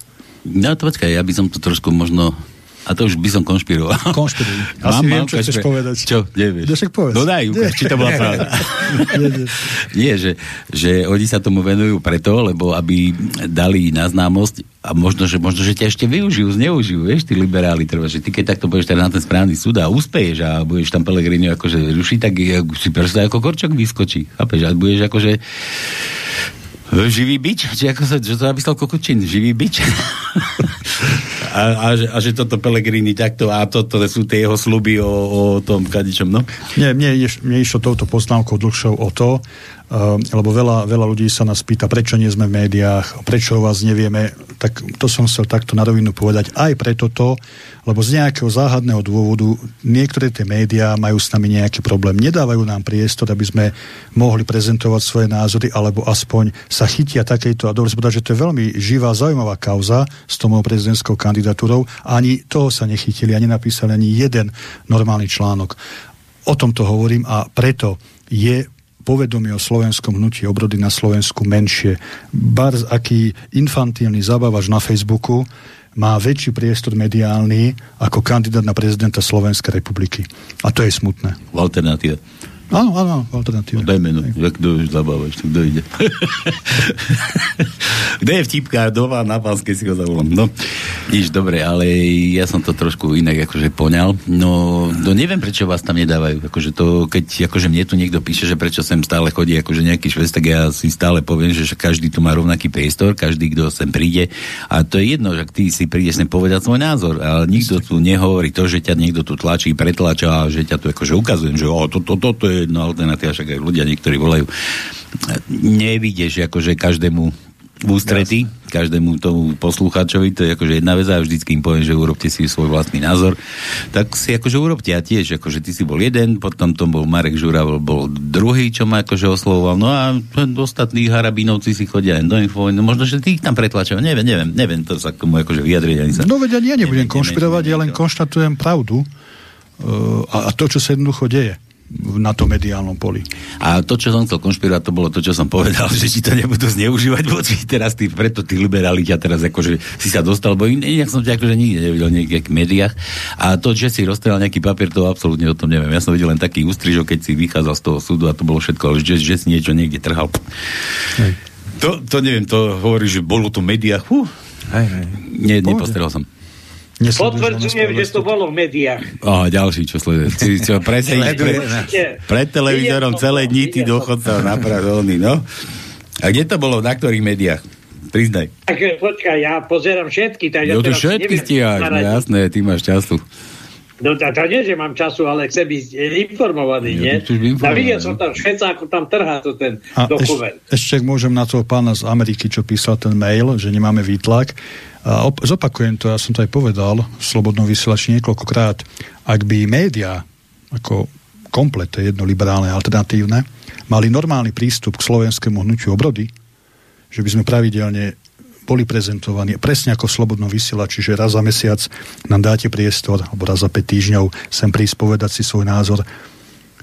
No počkaj, ja by som to trošku možno A to už by som konšpiroval. Konšpiruj. *laughs* Asi mám, viem, čo chceš povedať. Čo, nevieš? No, však povedz. No daj, ukáž, či to bola pravda. *laughs* Nie, že, že oni sa tomu venujú preto, lebo aby dali na známosť a možno, že, možno, že ťa ešte využijú, zneužijú, vieš, tí liberáli, treba, že ty keď takto budeš teda na ten správny súd a uspeješ a budeš tam Pelegrini akože rušiť, tak si prečo ako korčok vyskočí, chápeš, a budeš akože živý bič? Či ako sa, že to napísal Kokočin? Živý bič? *laughs* a, a, že, a že toto Pelegrini takto a toto sú tie jeho sluby o, o tom kadičom, no? Nie, mne, mne išlo touto poznámkou dlhšou o to, lebo veľa, veľa ľudí sa nás pýta, prečo nie sme v médiách, prečo o vás nevieme, tak to som chcel takto na rovinu povedať. Aj preto to, lebo z nejakého záhadného dôvodu niektoré tie médiá majú s nami nejaký problém. Nedávajú nám priestor, aby sme mohli prezentovať svoje názory, alebo aspoň sa chytia takejto, a dobre že to je veľmi živá, zaujímavá kauza s tou prezidentskou kandidatúrou. Ani toho sa nechytili, ani napísali ani jeden normálny článok. O tomto hovorím a preto je povedomie o slovenskom hnutí obrody na Slovensku menšie. Barz, aký infantilný zabávač na Facebooku, má väčší priestor mediálny ako kandidát na prezidenta Slovenskej republiky. A to je smutné. V alternatíve. Áno, áno, alternatíva. Daj meno, jak kto už zabávaš, kto ide. *laughs* Kde je vtipka, doma na pánskej si ho zavolám. No, nič, dobre, ale ja som to trošku inak akože poňal. No, no neviem, prečo vás tam nedávajú. Akože to, keď akože mne tu niekto píše, že prečo sem stále chodí akože nejaký švest, tak ja si stále poviem, že každý tu má rovnaký priestor, každý, kto sem príde. A to je jedno, že ty si prídeš sem povedať svoj názor, ale nikto tu nehovorí to, že ťa niekto tu tlačí, pretlača, že ťa tu akože ukazujem, že o, to, to, to, to je jedna alternatíva, však aj ľudia niektorí volajú. Nevidíš akože každému v ústrety, yes. každému tomu poslucháčovi, to je akože jedna vec a vždycky im poviem, že urobte si svoj vlastný názor, tak si akože urobte a tiež, akože ty si bol jeden, potom to bol Marek Žura, bol, druhý, čo ma akože oslovoval, no a ostatní harabinovci si chodia len do info, no možno, že ty ich tam pretlačajú, neviem, neviem, neviem to sa k tomu akože vyjadriť ani sa. No veď ja nebudem konšpirovať, ja len konštatujem pravdu uh, a, a to, čo sa jednoducho deje na tom mediálnom poli. A to, čo som chcel konšpirovať, to bolo to, čo som povedal, *laughs* že ti to nebudú zneužívať voči teraz ty, preto tí liberáli ťa teraz akože si sa dostal, bo inak som ťa akože nikdy nevidel v nejakých médiách. A to, že si rozstrel nejaký papier, to absolútne o tom neviem. Ja som videl len taký ústrižok, keď si vychádzal z toho súdu a to bolo všetko, ale že, že si niečo niekde trhal. To, to neviem, to hovorí, že bolo to v médiách. Hej, hej. Nie, nepostrel som. Potvrdzujem, že to bolo v médiách. A ďalší, čo sleduje. Čo presne, pre, pred televízorom celé dní ty dochodca na Pražovný, no. A kde to bolo? Na ktorých médiách? Priznaj. Tak počkaj, ja pozerám všetky. Tak ja no to všetky no jasné, ty máš času. No to, to nie, že mám času, ale chcem byť informovaný, ja, nie? A videl som tam Šveca, ako tam trhá to ten a dokument. Ešte, ešte môžem na toho pána z Ameriky, čo písal ten mail, že nemáme výtlak. A op- zopakujem to, ja som to aj povedal v Slobodnom vysielači niekoľkokrát. Ak by médiá, ako komplet, jedno liberálne, alternatívne, mali normálny prístup k slovenskému hnutiu obrody, že by sme pravidelne boli prezentovaní presne ako v Slobodnom vysielači, že raz za mesiac nám dáte priestor, alebo raz za 5 týždňov sem prísť povedať si svoj názor,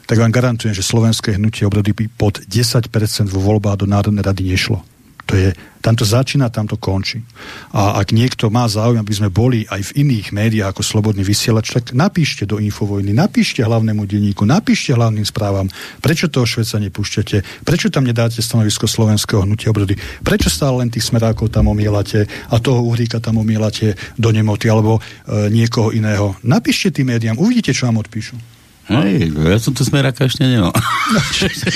tak vám garantujem, že slovenské hnutie obrody by pod 10% vo voľbách do Národnej rady nešlo. To je, tam to začína, tam to končí. A ak niekto má záujem, aby sme boli aj v iných médiách ako Slobodný vysielač, tak napíšte do Infovojny, napíšte hlavnému denníku, napíšte hlavným správam, prečo toho Šveca nepúšťate, prečo tam nedáte stanovisko slovenského hnutia obrody, prečo stále len tých smerákov tam omielate a toho uhríka tam omielate do nemoty alebo e, niekoho iného. Napíšte tým médiám, uvidíte, čo vám odpíšu. Hej, ja som tu smeráka ešte nemal.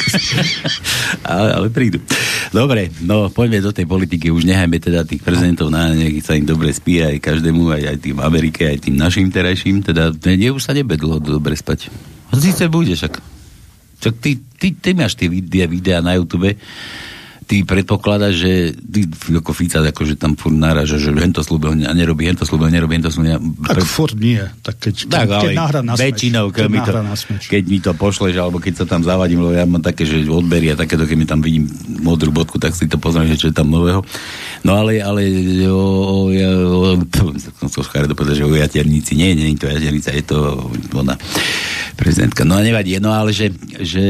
*laughs* ale, ale prídu. Dobre, no poďme do tej politiky. Už nehajme teda tých prezidentov na nech sa im dobre spí aj každému, aj, aj tým Amerike, aj tým našim terajším. Teda nie, už sa nebe dlho dobre spať. Sice bude však. Čak ty, ty, ty máš tie videá na YouTube ty predpokladáš, že ty ako Fica, akože tam furt náraža, že hento slúbil a nerobí, hento slúbil, nerobí, hento slúbil. Tak pre... furt nie. Tak keď, tak, keď, keď náhra na väčšinou, keď, mi to, keď mi to pošleš, alebo keď sa tam zavadím, lebo ja mám také, že odbery a takéto, keď mi tam vidím modrú bodku, tak si to pozriem, že čo je tam nového. No ale, ale o, o, o, som to že o jaternici, nie, nie je to jaternica, je to ona. prezidentka. No a nevadí, no ale že, že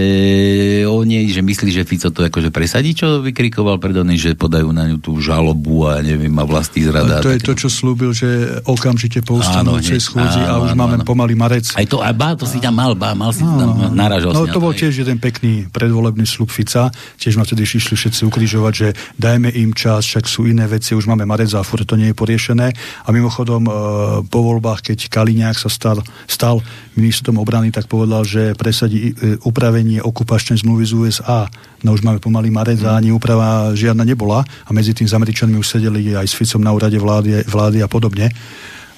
on nie, že myslí, že Fico to akože presadí, čo vykrikoval pred že podajú na ňu tú žalobu a neviem, a vlastní zrada. To je to, čo slúbil, že okamžite po ustanovcej schôdzi a už áno, máme áno. pomaly marec. Aj to, a bá, to si tam mal, bá, mal si tam naražal. No to bol tiež jeden pekný predvolebný slub Fica, tiež ma vtedy išli všetci ukrižovať, že dajme im čas, však sú iné veci, už máme marec a furt to nie je poriešené. A mimochodom e, po voľbách, keď Kaliňák sa stal, stal ministrom obrany, tak povedal, že presadí e, upravenie okupačnej zmluvy z USA. No už máme pomaly marec a ani úprava žiadna nebola a medzi tým s Američanmi už sedeli aj s Ficom na úrade vlády, vlády a podobne.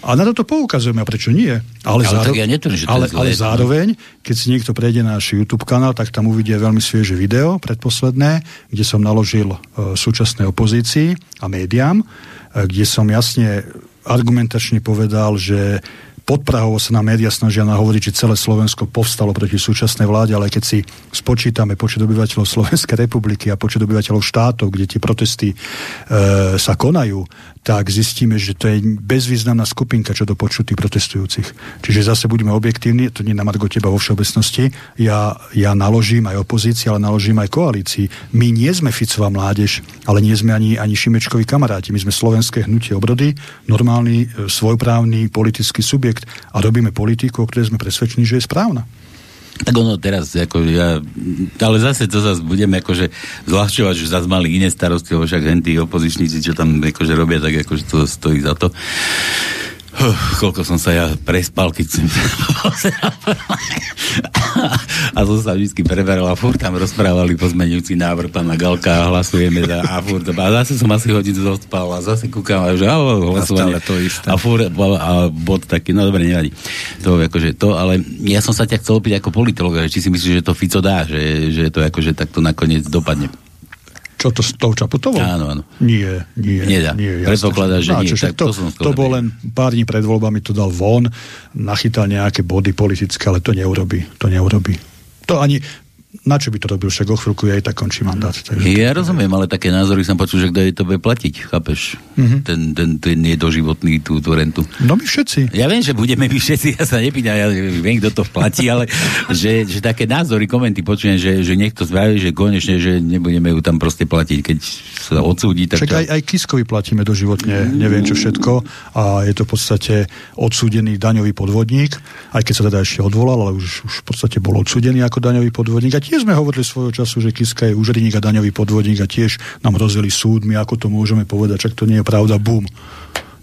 A na toto poukazujeme, a prečo nie? Ale, ale, záro... ja netvrím, že ale, ale zároveň, keď si niekto prejde na náš YouTube kanál, tak tam uvidie veľmi svieže video, predposledné, kde som naložil e, súčasnej opozícii a médiám, e, kde som jasne argumentačne povedal, že podprahovo sa na médiá snažia nahovoriť, že celé Slovensko povstalo proti súčasnej vláde, ale keď si spočítame počet obyvateľov Slovenskej republiky a počet obyvateľov štátov, kde tie protesty e, sa konajú, tak zistíme, že to je bezvýznamná skupinka čo do počutých protestujúcich. Čiže zase budeme objektívni, to nie na Margo teba vo všeobecnosti, ja, ja naložím aj opozícii, ale naložím aj koalícii. My nie sme Ficová mládež, ale nie sme ani, ani Šimečkovi kamaráti. My sme slovenské hnutie obrody, normálny, e, svojprávny politický subjekt a robíme politiku, o ktorej sme presvedčení, že je správna. Tak ono teraz, ako ja, ale zase to zase budeme akože zľahčovať, že zase mali iné starosti, lebo však tí opozičníci, čo tam akože robia, tak akože to stojí za to. Koľko som sa ja prespal, keď som *laughs* a to sa vždy preberal a furt tam rozprávali pozmenujúci návrh pána Galka a hlasujeme za, a furt a zase som asi hodinu zospal a zase kúkam a že a, hlasovanie. to isté. A furt a bod taký, no dobre, nevadí. To akože to, ale ja som sa ťa chcel opýtať ako politolog, či si myslíš, že to Fico dá, že, že to akože takto nakoniec dopadne. Čo to s tou Čaputovou? Áno, áno. Nie, nie. Nedá. Nie, Predpokladá, že no, nie. Tak to, to, to bol len pár dní pred voľbami, to dal von, nachytal nejaké body politické, ale to neurobi. To neurobi. To ani, na čo by to robil, však o chvíľku aj tak končí mandát. Takže ja rozumiem, ale také názory som počul, že kto je to bude platiť, chápeš? Mm-hmm. Ten, ten, ten nedoživotný tú, tú rentu. No my všetci. Ja viem, že budeme my všetci, ja sa nepýtam, ja viem, kto to platí, ale že, že také názory, komenty počujem, že, že niekto zbaví, že konečne, že nebudeme ju tam proste platiť, keď sa odsúdi. Tak Však aj, aj Kiskovi platíme doživotne, neviem čo všetko a je to v podstate odsúdený daňový podvodník, aj keď sa teda ešte odvolal, ale už, už v podstate bol odsúdený ako daňový podvodník a tiež sme hovorili svojho času, že Kiska je úžadník a daňový podvodník a tiež nám hrozili súdmi, ako to môžeme povedať, čak to nie je pravda, bum.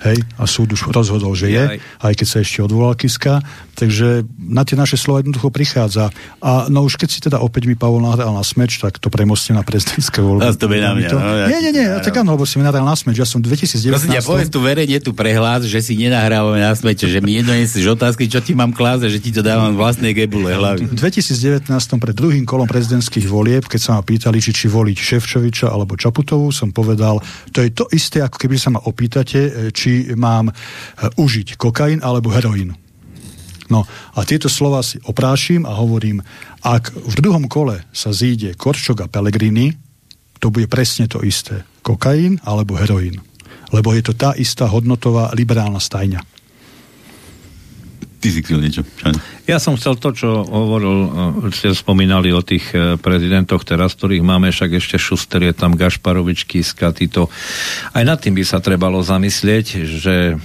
Hej, a súd už rozhodol, že je, aj keď sa ešte odvolal Kiska. Takže na tie naše slova jednoducho prichádza. A no už keď si teda opäť mi Pavol nahral na smeč, tak to premostím na prezidentské voľby. to na mňa. To... No, ja... Nie, nie, nie, ja, tak áno, lebo si mi nahral na smeč. Ja som 2019... Prosím ťa, povedz tu verejne tu prehlás, že si nenahrávame na smeč, že mi jedno si otázky, čo ti mám klásť, že ti to dávam vlastnej gebule hlavy. V 2019 pred druhým kolom prezidentských volieb, keď sa ma pýtali, či, či voliť Ševčoviča alebo Čaputovú, som povedal, to je to isté, ako keby sa ma opýtate, či mám eh, užiť kokain alebo heroín. No a tieto slova si oprášim a hovorím, ak v druhom kole sa zíde Korčok a Pellegrini, to bude presne to isté. Kokain alebo heroín. Lebo je to tá istá hodnotová liberálna stajňa. Ty si chcel niečo. Ja som chcel to, čo hovoril, eh, ste spomínali o tých eh, prezidentoch teraz, ktorých máme, však ešte Šuster je tam, Gašparovič, Kiska, títo. Aj nad tým by sa trebalo zamyslieť, že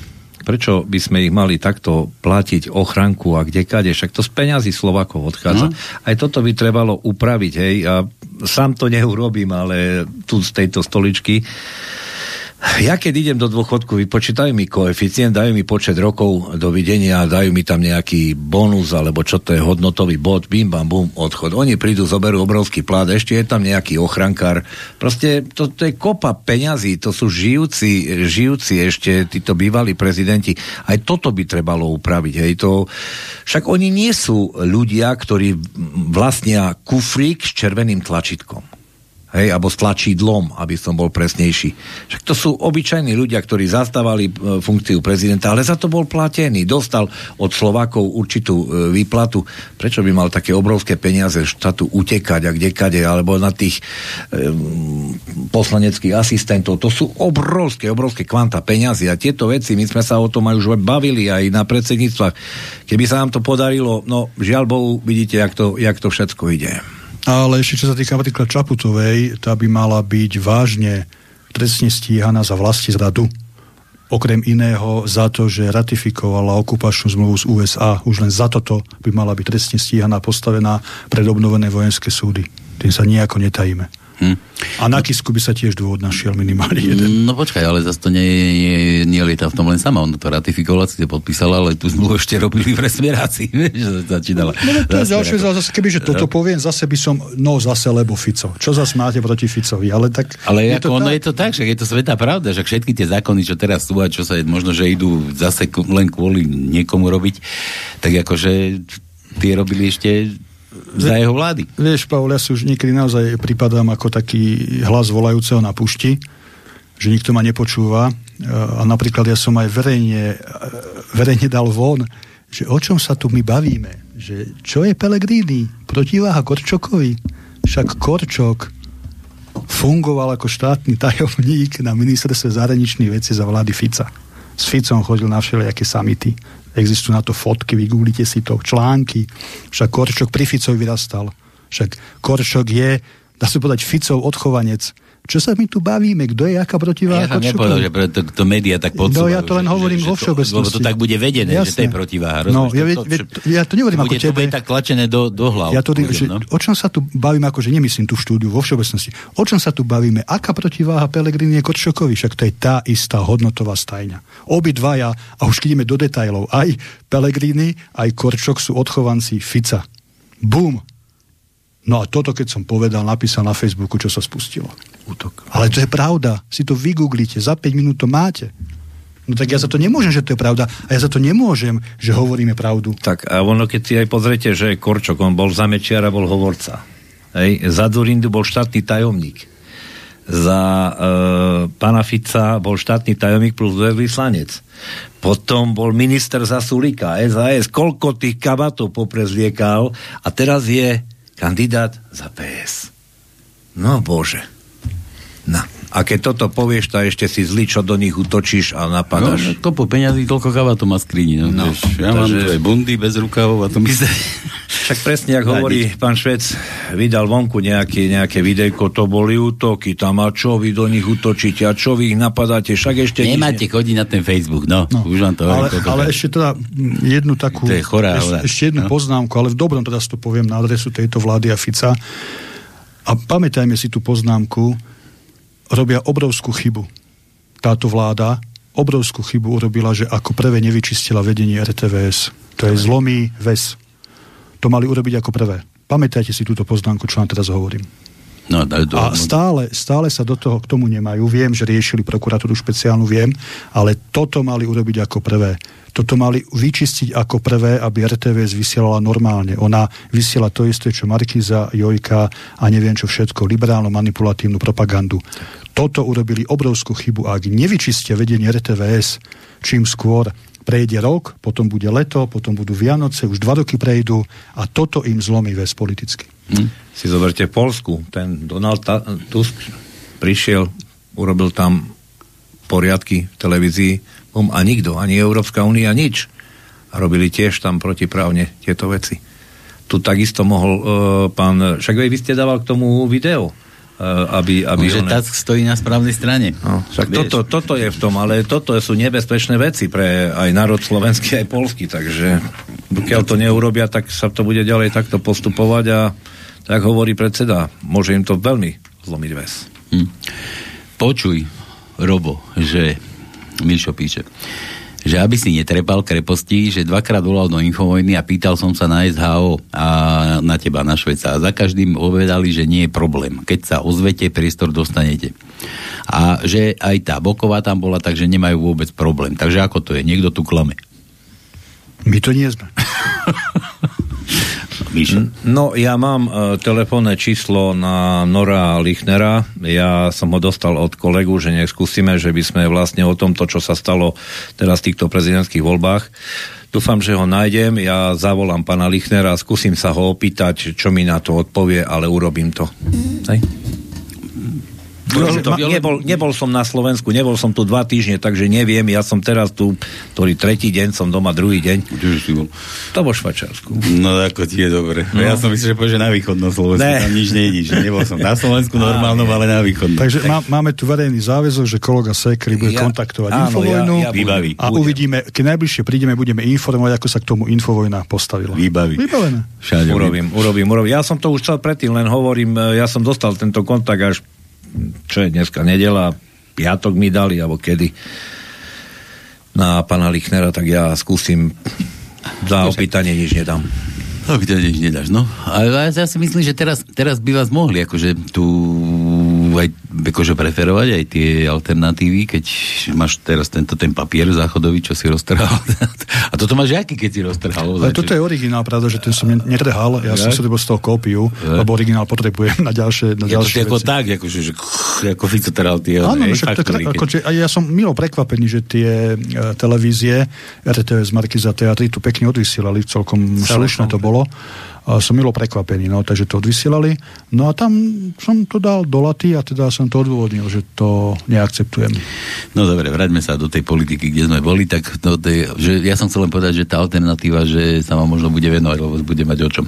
prečo by sme ich mali takto platiť ochranku a kde kade, však to z peňazí Slovakov odchádza. No. Aj toto by trebalo upraviť, hej, a sám to neurobím, ale tu z tejto stoličky ja keď idem do dôchodku, vypočítajú mi koeficient, dajú mi počet rokov do videnia, dajú mi tam nejaký bonus, alebo čo to je hodnotový bod, bim bam bum, odchod. Oni prídu, zoberú obrovský plát, ešte je tam nejaký ochrankár. Proste to, to je kopa peňazí, to sú žijúci, žijúci ešte títo bývalí prezidenti. Aj toto by trebalo upraviť. Hej. To, však oni nie sú ľudia, ktorí vlastnia kufrík s červeným tlačítkom. Hej, alebo s aby som bol presnejší. Však to sú obyčajní ľudia, ktorí zastávali e, funkciu prezidenta, ale za to bol platený, dostal od Slovákov určitú e, výplatu. Prečo by mal také obrovské peniaze štátu utekať a kdekade, alebo na tých e, poslaneckých asistentov. To sú obrovské, obrovské kvanta peniazy a tieto veci, my sme sa o tom aj už bavili aj na predsedníctvách. Keby sa nám to podarilo, no žiaľ Bohu, vidíte, jak to, jak to všetko ide. Ale ešte čo sa týka napríklad Čaputovej, tá by mala byť vážne trestne stíhaná za vlasti zradu. Okrem iného za to, že ratifikovala okupačnú zmluvu z USA. Už len za toto by mala byť trestne stíhaná, postavená pred obnovené vojenské súdy. Tým sa nejako netajíme. Hm. A na Kisku by sa tiež dôvod našiel minimálne jeden. No počkaj, ale zase to nie, nie, nie lieta v tom len sama. On to ratifikovala, si to podpísala, ale tu zmluvu ešte robili v resmerácii. *laughs* že začínala. No, no to je ďalšie, zase, keby, že toto poviem, zase by som, no zase lebo Fico. Čo zase máte proti Ficovi? Ale, tak, ale je ako, to ono tak? je to tak, že je to svetá pravda, že všetky tie zákony, čo teraz sú a čo sa možno, že idú zase len kvôli niekomu robiť, tak akože tie robili ešte za jeho vlády. Vieš, Pavel, ja si už niekedy naozaj pripadám ako taký hlas volajúceho na pušti, že nikto ma nepočúva. A napríklad ja som aj verejne, verejne dal von, že o čom sa tu my bavíme. Že čo je Pelegrini? Protiváha Korčokovi? Však Korčok fungoval ako štátny tajomník na ministerstve zahraničných vecí za vlády Fica. S Ficom chodil na všelijaké samity Existujú na to fotky, vygooglite si to, články. Však Korčok pri Ficovi vyrastal. Však Korčok je, dá sa povedať, Ficov odchovanec čo sa my tu bavíme? Kto je aká protiváha? Ja som nepovedal, že to, to média tak podsúvajú. No ja to len hovorím že, vo všeobecnosti. Lebo to tak bude vedené, Jasne. že to je protiváha. No, ja, to, to, ja to nehovorím bude, ako tebe. To bude tak tlačené do, do hlav. Ja to, že, no? O čom sa tu bavíme, akože nemyslím tú štúdiu vo všeobecnosti. O čom sa tu bavíme? Aká protiváha Pelegrini je Korčokovi? Však to je tá istá hodnotová stajňa. Obidvaja, a už ideme do detajlov, aj Pelegrini, aj Korčok sú odchovanci Fica. Bum, No a toto, keď som povedal, napísal na Facebooku, čo sa spustilo. Útok. Ale to je pravda. Si to vygooglite, za 5 minút to máte. No tak ja za to nemôžem, že to je pravda. A ja za to nemôžem, že hovoríme pravdu. Tak a ono, keď si aj pozrete, že Korčok, on bol za Mečiara, bol hovorca. Hej. Za Durindu bol štátny tajomník. Za e, pana Fica bol štátny tajomník plus vyslanec. Potom bol minister za Sulika, SAS. Koľko tých kabatov poprezliekal a teraz je kandidát za PS. No bože. No. A keď toto povieš, tak ešte si zlý, čo do nich utočíš a napadáš. No, kopu peňazí, toľko kava to má skrini. No, no, vieš, ja takže... mám tu aj bundy bez rukavov a to *laughs* mi sa... Však presne, ako hovorí pán Švec, vydal vonku nejaké, nejaké videjko, to boli útoky tam a čo vy do nich utočíte a čo vy ich napadáte, však ešte... Nemáte chodiť na ten Facebook, no, no. už vám to ale, hovorím. Ale ešte teda jednu takú... To je chorá, ešte, ešte jednu no. poznámku, ale v dobrom teda to poviem na adresu tejto vlády a Fica. A pamätajme si tú poznámku, robia obrovskú chybu. Táto vláda obrovskú chybu urobila, že ako prvé nevyčistila vedenie RTVS. To je zlomý ves. To mali urobiť ako prvé. Pamätajte si túto poznámku, čo vám teraz hovorím. No, do, do, a stále, stále sa do toho k tomu nemajú. Viem, že riešili prokuratúru špeciálnu, viem, ale toto mali urobiť ako prvé. Toto mali vyčistiť ako prvé, aby RTVS vysielala normálne. Ona vysiela to isté, čo Markiza, Jojka a neviem čo všetko, liberálnu manipulatívnu propagandu. Toto urobili obrovskú chybu. Ak nevyčistia vedenie RTVS čím skôr, prejde rok, potom bude leto, potom budú Vianoce, už dva roky prejdú a toto im zlomí väz politicky. Hm? Si zoberte Polsku. Ten Donald Tusk prišiel, urobil tam poriadky v televízii um, a nikto, ani Európska únia, nič. A robili tiež tam protiprávne tieto veci. Tu takisto mohol uh, pán, však vy ste dával k tomu video, aby... aby Že one... stojí na správnej strane. No, však toto, toto je v tom, ale toto sú nebezpečné veci pre aj národ slovenský, aj polský, takže pokiaľ to neurobia, tak sa to bude ďalej takto postupovať a tak hovorí predseda, môže im to veľmi zlomiť ves. Hm. Počuj, Robo, že Milšo píše, že aby si netrepal kreposti, že dvakrát volal do Infovojny a pýtal som sa na SHO a na teba, na Šveca. A za každým povedali, že nie je problém. Keď sa ozvete, priestor dostanete. A že aj tá Boková tam bola, takže nemajú vôbec problém. Takže ako to je? Niekto tu klame. My to nie sme. *laughs* Míšo. No, ja mám uh, telefónne číslo na Nora Lichnera. Ja som ho dostal od kolegu, že nech skúsime, že by sme vlastne o tomto, čo sa stalo teraz v týchto prezidentských voľbách, Dúfam, že ho nájdem, ja zavolám pana Lichnera, skúsim sa ho opýtať, čo mi na to odpovie, ale urobím to. Hej? To, nebol, nebol som na Slovensku, nebol som tu dva týždne, takže neviem, ja som teraz tu, ktorý tretí deň, som doma druhý deň. Si bol? To vo Švačarsku. No ako ti je dobre. No. Ja som myslel, že povieš, na východnom Slovensku, ne. tam nič nejde, že nebol som na Slovensku normálnom, ale na východnom. Takže má, máme tu verejný záväzok, že kolega Sekri bude ja, kontaktovať áno, Infovojnu ja, ja a budem. uvidíme, keď najbližšie prídeme, budeme informovať, ako sa k tomu Infovojna postavila. Výbaví. Vybavené. Urobím, urobím, urobím. Ja som to už chcel predtým, len hovorím, ja som dostal tento kontakt až čo je dneska nedela, piatok mi dali, alebo kedy na pana Lichnera, tak ja skúsim za opýtanie nič nedám. Opýtanie nič nedáš, no. Ale ja si myslím, že teraz, teraz by vás mohli akože tu aj akože preferovať aj tie alternatívy, keď máš teraz tento ten papier záchodový, čo si roztrhal. *laughs* A toto máš aký, keď si roztrhal? Ale toto je originál, pravda, že ten som netrhal, ja, ja? som si to z toho kópiu, ja? lebo originál potrebujem na ďalšie, na ďalšie to ako tak, akože, že, ako Fico trhal tie Áno, no, však, tak, ako, že, ja som milo prekvapený, že tie uh, televízie RTVS Markiza Teatry tu pekne odvysielali, celkom slušné to bolo a som milo prekvapený, no, takže to odvysielali. No a tam som to dal do laty a teda som to odôvodnil, že to neakceptujem. No dobre, vráťme sa do tej politiky, kde sme boli, tak do tej, že ja som chcel len povedať, že tá alternatíva, že sa vám možno bude venovať, lebo bude mať o čom.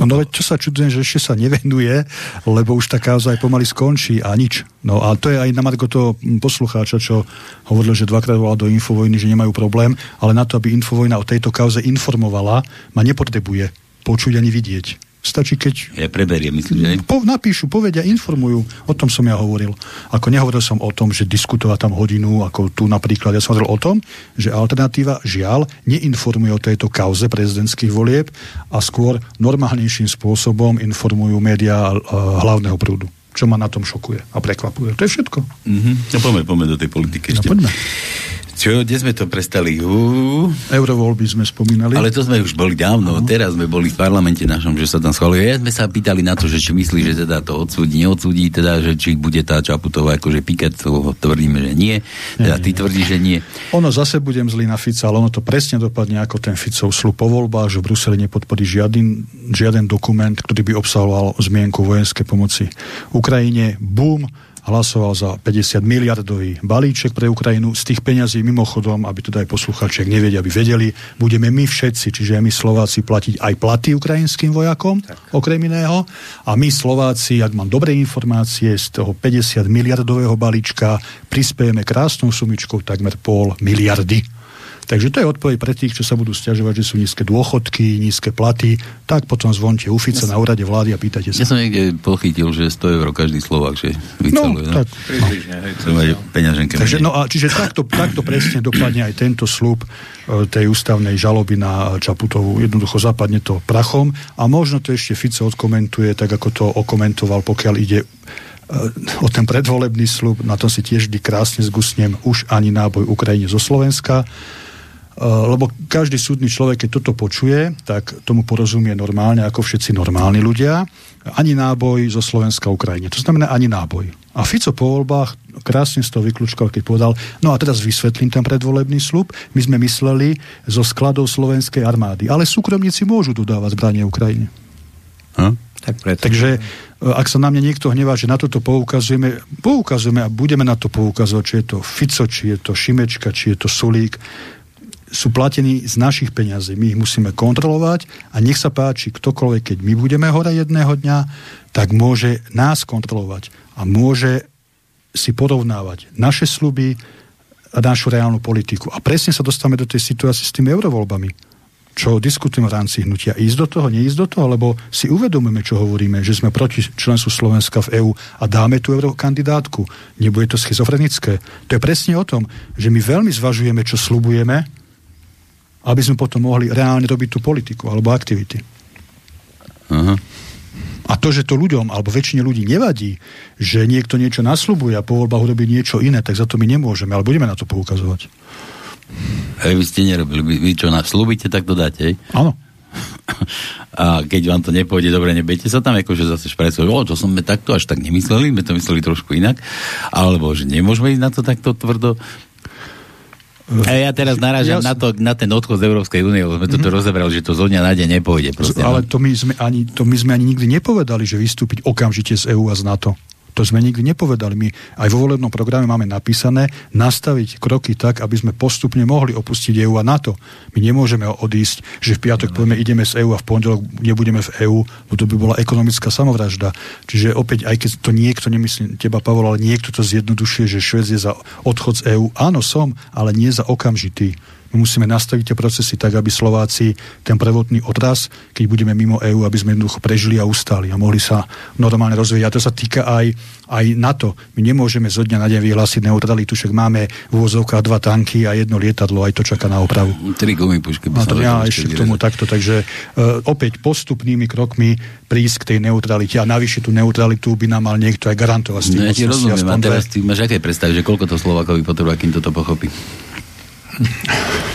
No, no veď čo sa čudujem, že ešte sa nevenuje, lebo už tá kauza aj pomaly skončí a nič. No a to je aj na Marko toho poslucháča, čo hovoril, že dvakrát volal do Infovojny, že nemajú problém, ale na to, aby Infovojna o tejto kauze informovala, ma nepotrebuje počuť ani vidieť. Stačí, keď... Ja preberiem, myslím, že... Po, napíšu, povedia, informujú. O tom som ja hovoril. Ako nehovoril som o tom, že diskutovať tam hodinu, ako tu napríklad. Ja som hovoril o tom, že alternatíva žiaľ neinformuje o tejto kauze prezidentských volieb a skôr normálnejším spôsobom informujú médiá uh, hlavného prúdu čo ma na tom šokuje a prekvapuje. To je všetko. Mm-hmm. No poďme, poďme do tej politiky no, ešte. poďme. Čo, kde sme to prestali? Uh. Eurovoľby sme spomínali. Ale to sme už boli dávno, uh-huh. teraz sme boli v parlamente našom, že sa tam schválili. Ja sme sa pýtali na to, že či myslí, že teda to odsúdi, neodsúdi, teda, že či bude tá Čaputová akože piket, to tvrdíme, že nie. Teda ty tvrdíš, že nie. Ono zase budem zlý na Fica, ale ono to presne dopadne ako ten Ficov slub po voľbách, že Bruseli nepodporí žiaden, žiaden dokument, ktorý by obsahoval zmienku vojenskej pomoci Ukrajine. Bum, hlasoval za 50 miliardový balíček pre Ukrajinu. Z tých peňazí mimochodom, aby to aj posluchači, nevedia, aby vedeli, budeme my všetci, čiže my Slováci platiť aj platy ukrajinským vojakom, tak. okrem iného. A my Slováci, ak mám dobré informácie, z toho 50 miliardového balíčka prispiejeme krásnou sumičkou takmer pol miliardy Takže to je odpoveď pre tých, čo sa budú stiažovať, že sú nízke dôchodky, nízke platy, tak potom zvonte u Fica ja na úrade vlády a pýtate sa. Ja som niekde pochytil, že 100 eur každý Slovak, že vyceluje. No, tak. No. Peňaženke Takže, no a čiže takto, takto presne dopadne aj tento slúb e, tej ústavnej žaloby na Čaputovú. Jednoducho zapadne to prachom a možno to ešte Fico odkomentuje, tak ako to okomentoval, pokiaľ ide e, o ten predvolebný slub, na to si tiež vždy krásne zgusnem, už ani náboj Ukrajine zo Slovenska. Eh, lebo každý súdny človek, keď toto počuje, tak tomu porozumie normálne, ako všetci normálni ľudia. Ani náboj zo Slovenska Ukrajine. To znamená ani náboj. A Fico po voľbách krásne z toho vyklúčkal, keď povedal, no a teraz vysvetlím ten predvolebný slub. My sme mysleli zo skladov slovenskej armády. Ale súkromníci môžu dodávať zbranie Ukrajine. Hm? Tak Takže eh, ak sa na mňa niekto hnevá, že na toto poukazujeme, poukazujeme a budeme na to poukazovať, či je to Fico, či je to Šimečka, či je to Sulík, sú platení z našich peňazí. My ich musíme kontrolovať a nech sa páči, ktokoľvek, keď my budeme hore jedného dňa, tak môže nás kontrolovať a môže si porovnávať naše sluby a našu reálnu politiku. A presne sa dostávame do tej situácie s tými eurovoľbami. Čo diskutujeme v rámci hnutia. Ísť do toho, neísť do toho, lebo si uvedomujeme, čo hovoríme, že sme proti členstvu Slovenska v EÚ a dáme tú eurokandidátku. Nebude to schizofrenické. To je presne o tom, že my veľmi zvažujeme, čo slubujeme, aby sme potom mohli reálne robiť tú politiku alebo aktivity. Uh-huh. A to, že to ľuďom, alebo väčšine ľudí nevadí, že niekto niečo naslubuje a po voľbách urobí niečo iné, tak za to my nemôžeme, ale budeme na to poukazovať. Hej, vy ste nerobili, vy, vy čo naslúbite, tak to dáte, Áno. *laughs* A keď vám to nepôjde dobre, nebejte sa tam, akože zase šprajcovať, o, to sme takto až tak nemysleli, my to mysleli trošku inak, alebo že nemôžeme ísť na to takto tvrdo. A ja teraz narážam ja... na, to, na ten odchod z Európskej únie, lebo sme mm-hmm. toto rozebrali, že to zo dňa na deň nepôjde. Proste, ale no. to my, sme ani, to my sme ani nikdy nepovedali, že vystúpiť okamžite z EÚ a z NATO. To sme nikdy nepovedali. My aj vo volebnom programe máme napísané nastaviť kroky tak, aby sme postupne mohli opustiť EÚ a NATO. My nemôžeme odísť, že v piatok povieme ideme z EÚ a v pondelok nebudeme v EÚ, lebo to by bola ekonomická samovražda. Čiže opäť, aj keď to niekto, nemyslí teba Pavol, ale niekto to zjednodušuje, že Švec je za odchod z EÚ. Áno, som, ale nie za okamžitý. My musíme nastaviť tie procesy tak, aby Slováci ten prvotný odraz, keď budeme mimo EÚ, aby sme jednoducho prežili a ustali a mohli sa normálne rozvíjať. A to sa týka aj, aj NATO. My nemôžeme zo dňa na deň vyhlásiť neutralitu, však máme v úvozovkách dva tanky a jedno lietadlo, aj to čaká na opravu. Tri gumipušky. No, to ja ešte k tomu takto, takže uh, opäť postupnými krokmi prísť k tej neutralite a navyše tú neutralitu by nám mal niekto aj garantovať. No, ja ti rozumiem, a teraz ty máš aké predstavy, že koľko to Slovákovi potrebuje, kým toto pochopí? *laughs*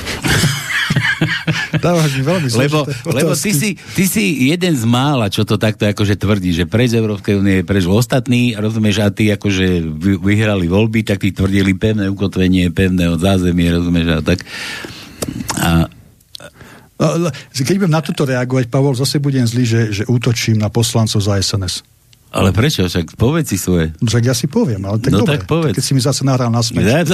Dávaš mi veľmi lebo, lebo ty, si, ty si jeden z mála, čo to takto akože tvrdí, že preč Európskej únie, preč ostatní, rozumieš, a ty akože vyhrali voľby, tak ty tvrdili pevné ukotvenie, pevné od zázemie, rozumieš, a tak. A, no, keď budem na toto reagovať, Pavol, zase budem zlý, že, že útočím na poslancov za SNS. Ale prečo? Však povedz si svoje. No, však ja si poviem, ale tak no dobre, tak povedz. keď si mi zase nahral na smeč. Ja,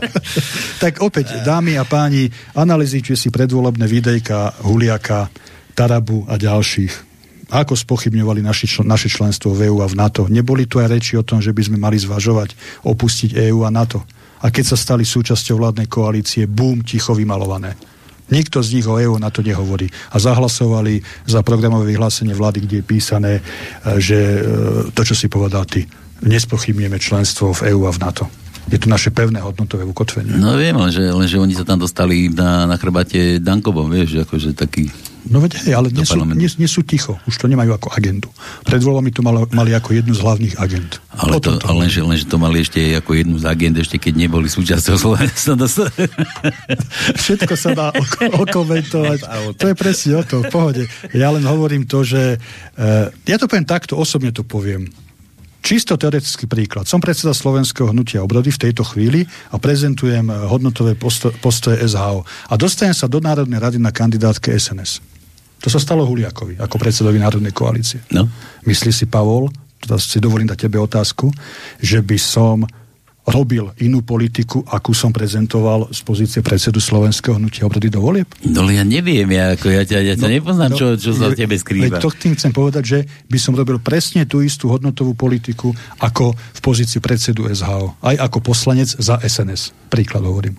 *laughs* tak opäť, dámy a páni, analyzujte si predvolebné videjka Huliaka, Tarabu a ďalších. Ako spochybňovali naši čl- naše členstvo v EÚ a v NATO. Neboli tu aj reči o tom, že by sme mali zvažovať opustiť EÚ a NATO. A keď sa stali súčasťou vládnej koalície, bum, ticho vymalované. Nikto z nich o EU na to nehovorí. A zahlasovali za programové vyhlásenie vlády, kde je písané, e, že e, to, čo si povedal ty, nespochybnieme členstvo v EÚ a v NATO. Je to naše pevné hodnotové ukotvenie. No viem, lenže, lenže oni sa tam dostali na, na chrbate Dankovom, vieš, akože taký No veď hej, ale nie sú, nie, nie sú ticho. Už to nemajú ako agendu. Pred voľbami to mali, mali ako jednu z hlavných agent. Ale, to, to ale lenže, lenže to mali ešte ako jednu z agent, ešte keď neboli súčasťou Slovenska. *laughs* Všetko sa dá okomentovať. *laughs* To je presne o to, v pohode. Ja len hovorím to, že uh, ja to poviem takto, osobne to poviem. Čisto teoretický príklad. Som predseda Slovenského hnutia obrody v tejto chvíli a prezentujem eh, hodnotové postoje SHO. A dostanem sa do Národnej rady na kandidátke SNS. To sa stalo Huliakovi ako predsedovi Národnej koalície. No. Myslí si, Pavol, teda si dovolím dať tebe otázku, že by som robil inú politiku, akú som prezentoval z pozície predsedu Slovenského hnutia obrody do volieb? No ja neviem, ja, ako ja, ťa, ja ťa no, nepoznám, no, čo, čo sa v tebe skrýva. To tým chcem povedať, že by som robil presne tú istú hodnotovú politiku ako v pozícii predsedu SHO. Aj ako poslanec za SNS. Príklad hovorím.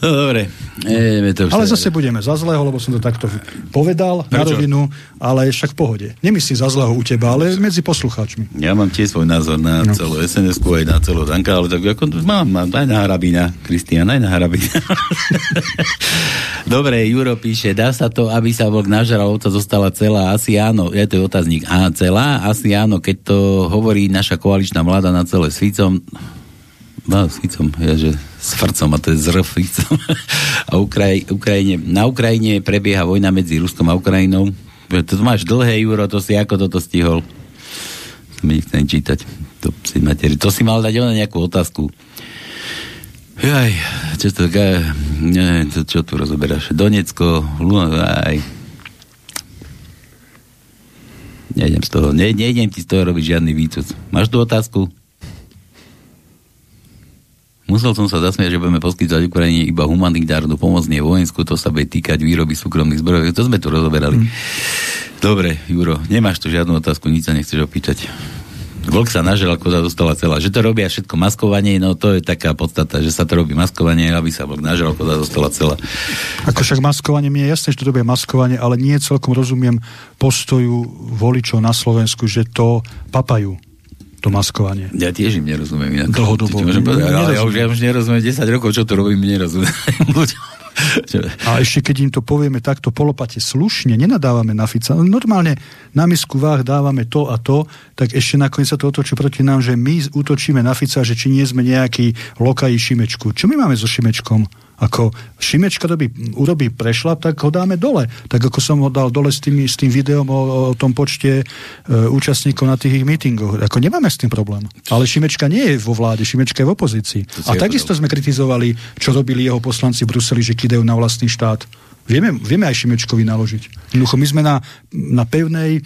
No dobre. E, to ale zase budeme za zlého, lebo som to takto povedal Prečo? na rovinu, ale však v pohode. Nemyslím za zlého u teba, ale medzi poslucháčmi. Ja mám tiež svoj názor na no. celú sns aj na celú Danka, ale tak ako mám, mám aj na Harabina, Kristian, aj na Harabina. *laughs* dobre, Juro píše, dá sa to, aby sa vlk nažral, ovca zostala celá? Asi áno, je to otáznik. Á, celá? Asi áno, keď to hovorí naša koaličná vláda na celé svicom, no, svicom, ja, že s Frcom a to je zrf *laughs* a Ukraj, Ukrajine, na Ukrajine prebieha vojna medzi Ruskom a Ukrajinou. To máš dlhé, Juro, to si ako toto stihol? To mi nechcem čítať. To si, materi. to si mal dať na nejakú otázku. Jaj, čo to, ne, to, čo tu rozoberáš? Donecko, aj. Nejdem z toho, ne, nejdem ti z toho robiť žiadny výcud. Máš tu otázku? Musel som sa zasmiať, že budeme poskytovať Ukrajine iba humanitárnu pomoc, nie vojenskú, to sa bude týkať výroby súkromných zbrojov. To sme tu rozoberali. Mm. Dobre, Juro, nemáš tu žiadnu otázku, nič sa nechceš opýtať. Vlk sa nažral, koza dostala celá. Že to robia všetko maskovanie, no to je taká podstata, že sa to robí maskovanie, aby sa vlk nažral, koza dostala celá. Ako však maskovanie, mi je jasné, že to robia maskovanie, ale nie celkom rozumiem postoju voličov na Slovensku, že to papajú to maskovanie. Ja tiež im nerozumiem. Inak. Dlhodobo. povedať, ale ja už, ja už nerozumiem 10 rokov, čo to robím, nerozumiem. *laughs* A ešte keď im to povieme takto polopate slušne, nenadávame na Fica, normálne na misku váh dávame to a to, tak ešte nakoniec sa to otočí proti nám, že my útočíme na Fica, že či nie sme nejaký lokají Šimečku. Čo my máme so Šimečkom? Ako Šimečka robí, urobí prešlap, tak ho dáme dole. Tak ako som ho dal dole s, tými, s tým videom o, o tom počte e, účastníkov na tých ich mítingoch. Ako nemáme s tým problém. Ale Šimečka nie je vo vláde, Šimečka je v opozícii. A takisto sme kritizovali, čo robili jeho poslanci v Bruseli, že kidajú na vlastný štát. Vieme, vieme aj Šimečkovi naložiť. Jednoducho, my sme na, na pevnej e,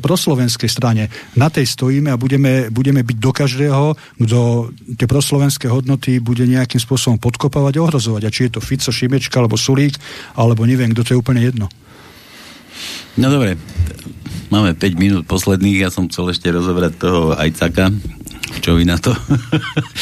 proslovenskej strane. Na tej stojíme a budeme, budeme byť do každého, kto tie proslovenské hodnoty bude nejakým spôsobom podkopávať a ohrozovať. A či je to Fico, Šimečka, alebo Sulík, alebo neviem, kto to je úplne jedno. No dobre, máme 5 minút posledných, ja som chcel ešte rozobrať toho Ajcaka, čo vy na to?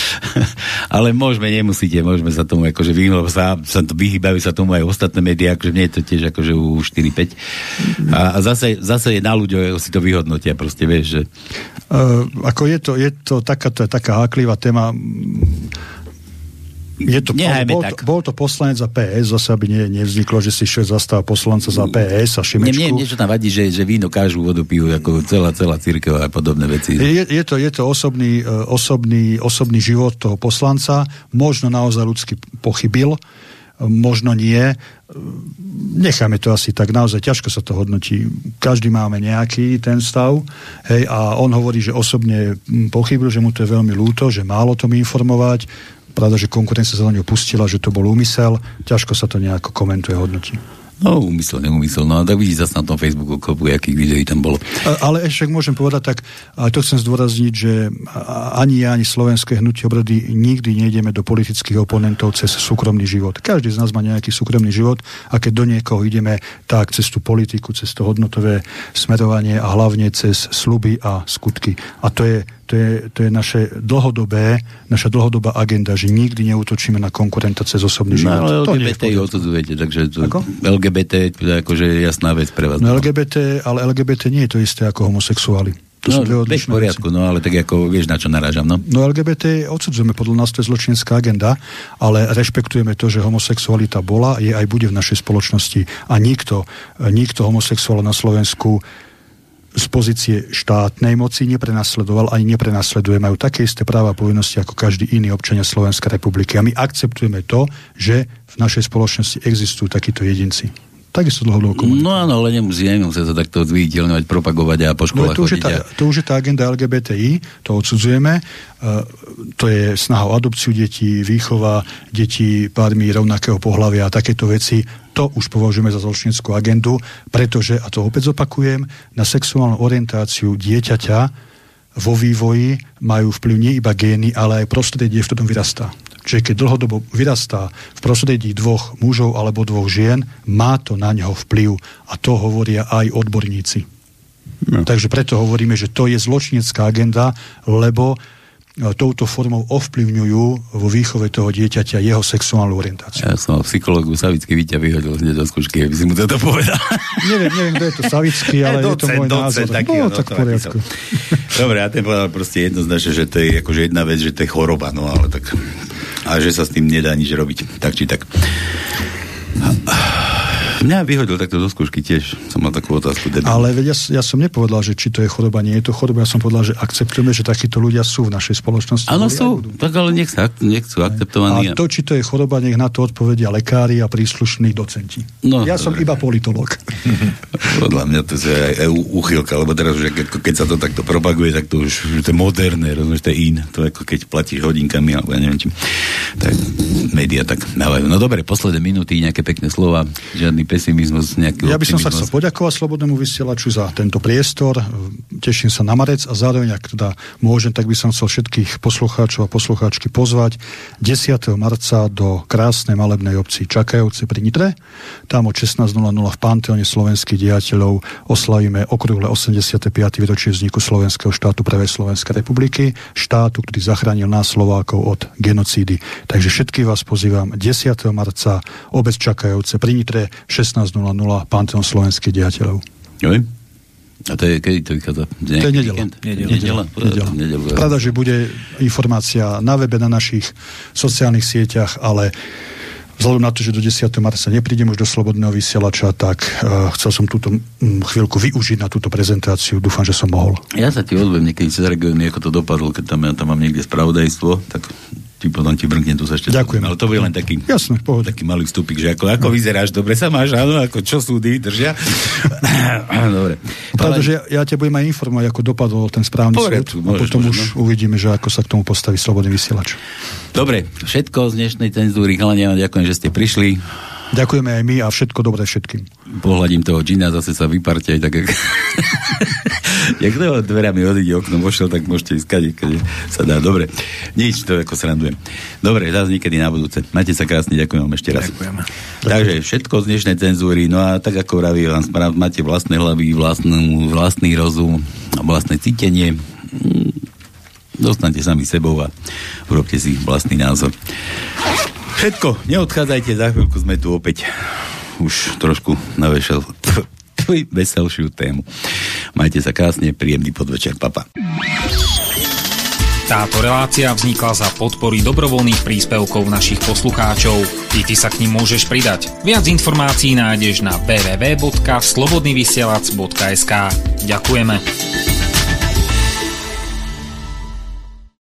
*laughs* Ale môžeme, nemusíte, môžeme sa tomu akože vyhnúť, sa, sa to vyhýbajú sa tomu aj ostatné médiá, akože mne je to tiež akože u 4-5. A, a zase, zase je na ľuďoch, si to vyhodnotia, proste vieš, že... Uh, ako je to, je to taká, to je taká háklivá téma je to, bol, tak. To, bol to poslanec za PS, zase aby nie, nevzniklo, že si šiel zastáva poslanca za PS a Šimečku. Nie, niečo tam vadí, že, že víno kážu, vodu pijú, ako celá, celá církev a podobné veci. Je, je, to, je to osobný, e, osobný, osobný život toho poslanca, možno naozaj ľudsky pochybil, možno nie. Necháme to asi tak, naozaj ťažko sa to hodnotí. Každý máme nejaký ten stav hej, a on hovorí, že osobne pochybil, že mu to je veľmi ľúto, že málo tom informovať, Pravda, že konkurencia sa na ňu pustila, že to bol úmysel, ťažko sa to nejako komentuje, hodnotí. No, úmysel, neumysel. No a tak vidíš zase na tom Facebooku, kopu, akých videí tam bolo. Ale ešte môžem povedať tak, a to chcem zdôrazniť, že ani ja, ani slovenské hnutie obrody nikdy nejdeme do politických oponentov cez súkromný život. Každý z nás má nejaký súkromný život a keď do niekoho ideme, tak cez tú politiku, cez to hodnotové smerovanie a hlavne cez sluby a skutky. A to je to je, to je naše dlhodobé, naša dlhodobá agenda, že nikdy neútočíme na konkurenta cez osobný no, život. No, ale LGBT to odsudzujete, takže to, Ako? LGBT je akože jasná vec pre vás. No, LGBT, ale LGBT nie je to isté ako homosexuáli. To no, sú dve v poriadku, veci. no ale tak ako vieš, na čo narážam, no? No LGBT odsudzujeme, podľa nás to je zločinecká agenda, ale rešpektujeme to, že homosexualita bola, je aj bude v našej spoločnosti a nikto, nikto homosexuál na Slovensku z pozície štátnej moci neprenasledoval ani neprenasleduje. Majú také isté práva a povinnosti ako každý iný občania Slovenskej republiky. A my akceptujeme to, že v našej spoločnosti existujú takíto jedinci takisto dlhodobo komunikovať. No áno, ale nemusí, sa takto zviditeľňovať, propagovať a po školách no, to, už je tá, to už je tá agenda LGBTI, to odsudzujeme. Uh, to je snaha o adopciu detí, výchova detí pármi rovnakého pohľavia a takéto veci. To už považujeme za zločineckú agendu, pretože, a to opäť zopakujem, na sexuálnu orientáciu dieťaťa vo vývoji majú vplyv nie iba gény, ale aj prostredie, v ktorom vyrastá. Čiže keď dlhodobo vyrastá v prostredí dvoch mužov alebo dvoch žien, má to na neho vplyv. A to hovoria aj odborníci. No. Takže preto hovoríme, že to je zločinecká agenda, lebo touto formou ovplyvňujú vo výchove toho dieťaťa jeho sexuálnu orientáciu. Ja som Psychologu Savický Víťa vyhodil hneď do skúšky, aby si mu toto povedal. neviem, neviem, kto je to Savický, *laughs* ale docent, je to môj názor. Taký, no, tak poriadku. Dobre, ja ten povedal proste jednoznačne, že to je akože jedna vec, že to je choroba, no ale tak a že sa s tým nedá nič robiť. Tak či tak. Mňa vyhodil takto do skúšky tiež. Som mal takú otázku. Debil. Ale veď ja, ja som nepovedal, že či to je choroba, nie je to choroba. Ja som povedal, že akceptujeme, že takíto ľudia sú v našej spoločnosti. Áno, sú. Tak ale nech, sa, nech sú akceptovaní. A to, či to je choroba, nech na to odpovedia lekári a príslušní docenti. No, ja som iba politolog. *laughs* Podľa mňa to je aj uchylka, lebo teraz už keď sa to takto propaguje, tak to už to je moderné, rozumieš, to je in. To je ako keď platíš hodinkami, alebo ja neviem, či tak média tak dávajú. No dobre, posledné minúty, nejaké pekné slova, žiadny pesimizmus, nejaký Ja by som sa chcel poďakovať Slobodnému vysielaču za tento priestor. Teším sa na marec a zároveň, ak teda môžem, tak by som chcel všetkých poslucháčov a poslucháčky pozvať 10. marca do krásnej malebnej obci Čakajovce pri Nitre. Tam o 16.00 v Panteóne slovenských diateľov oslavíme okrúhle 85. výročie vzniku slovenského štátu Prvej Slovenskej republiky, štátu, ktorý zachránil nás Slovákov od genocídy. Takže všetky vás pozývam 10. marca obec Čakajovce pri Nitre 16.00 Panteon slovenských diateľov. Joj. A to je, kedy to vychádza? To je nedela. Nedela. nedela. nedela. Pravda, že bude informácia na webe, na našich sociálnych sieťach, ale vzhľadom na to, že do 10. marca neprídem už do Slobodného vysielača, tak uh, chcel som túto um, chvíľku využiť na túto prezentáciu. Dúfam, že som mohol. Ja sa ti odviem niekedy cez regióny, ako to dopadlo, keď tam, ja tam mám niekde spravodajstvo, tak či potom ti brnkne tu ešte. Ďakujem. Ale to bude len taký, Jasne, pohode. taký malý vstupik, že ako, ako no. vyzeráš, dobre sa máš, áno, ako čo súdy držia. *laughs* dobre. Pravda, že ja, ja ťa budem aj informovať, ako dopadol ten správny Poriadku, súd. A potom môžeš, už no. uvidíme, že ako sa k tomu postaví slobodný vysielač. Dobre, všetko z dnešnej cenzúry. Chalania, ďakujem, že ste prišli. Ďakujeme aj my a všetko dobré všetkým. Pohľadím toho džina, zase sa vyparte aj tak, jak... *laughs* jak to dverami odíde okno vošiel, tak môžete ísť kade, kade sa dá. Dobre, nič, to ako srandujem. Dobre, zase niekedy na budúce. Majte sa krásne, ďakujem vám ešte raz. Ďakujeme. Takže všetko z dnešnej cenzúry, no a tak ako vraví vám, máte vlastné hlavy, vlastnú, vlastný rozum a vlastné cítenie. Dostanete sami sebou a urobte si vlastný názor. Všetko, neodchádzajte, za chvíľku sme tu opäť už trošku na vesel, veselšiu tému. Majte sa krásne, príjemný podvečer, papa. Táto relácia vznikla za podpory dobrovoľných príspevkov našich poslucháčov. I ty sa k ním môžeš pridať. Viac informácií nájdeš na www.slobodnyvysielac.sk Ďakujeme.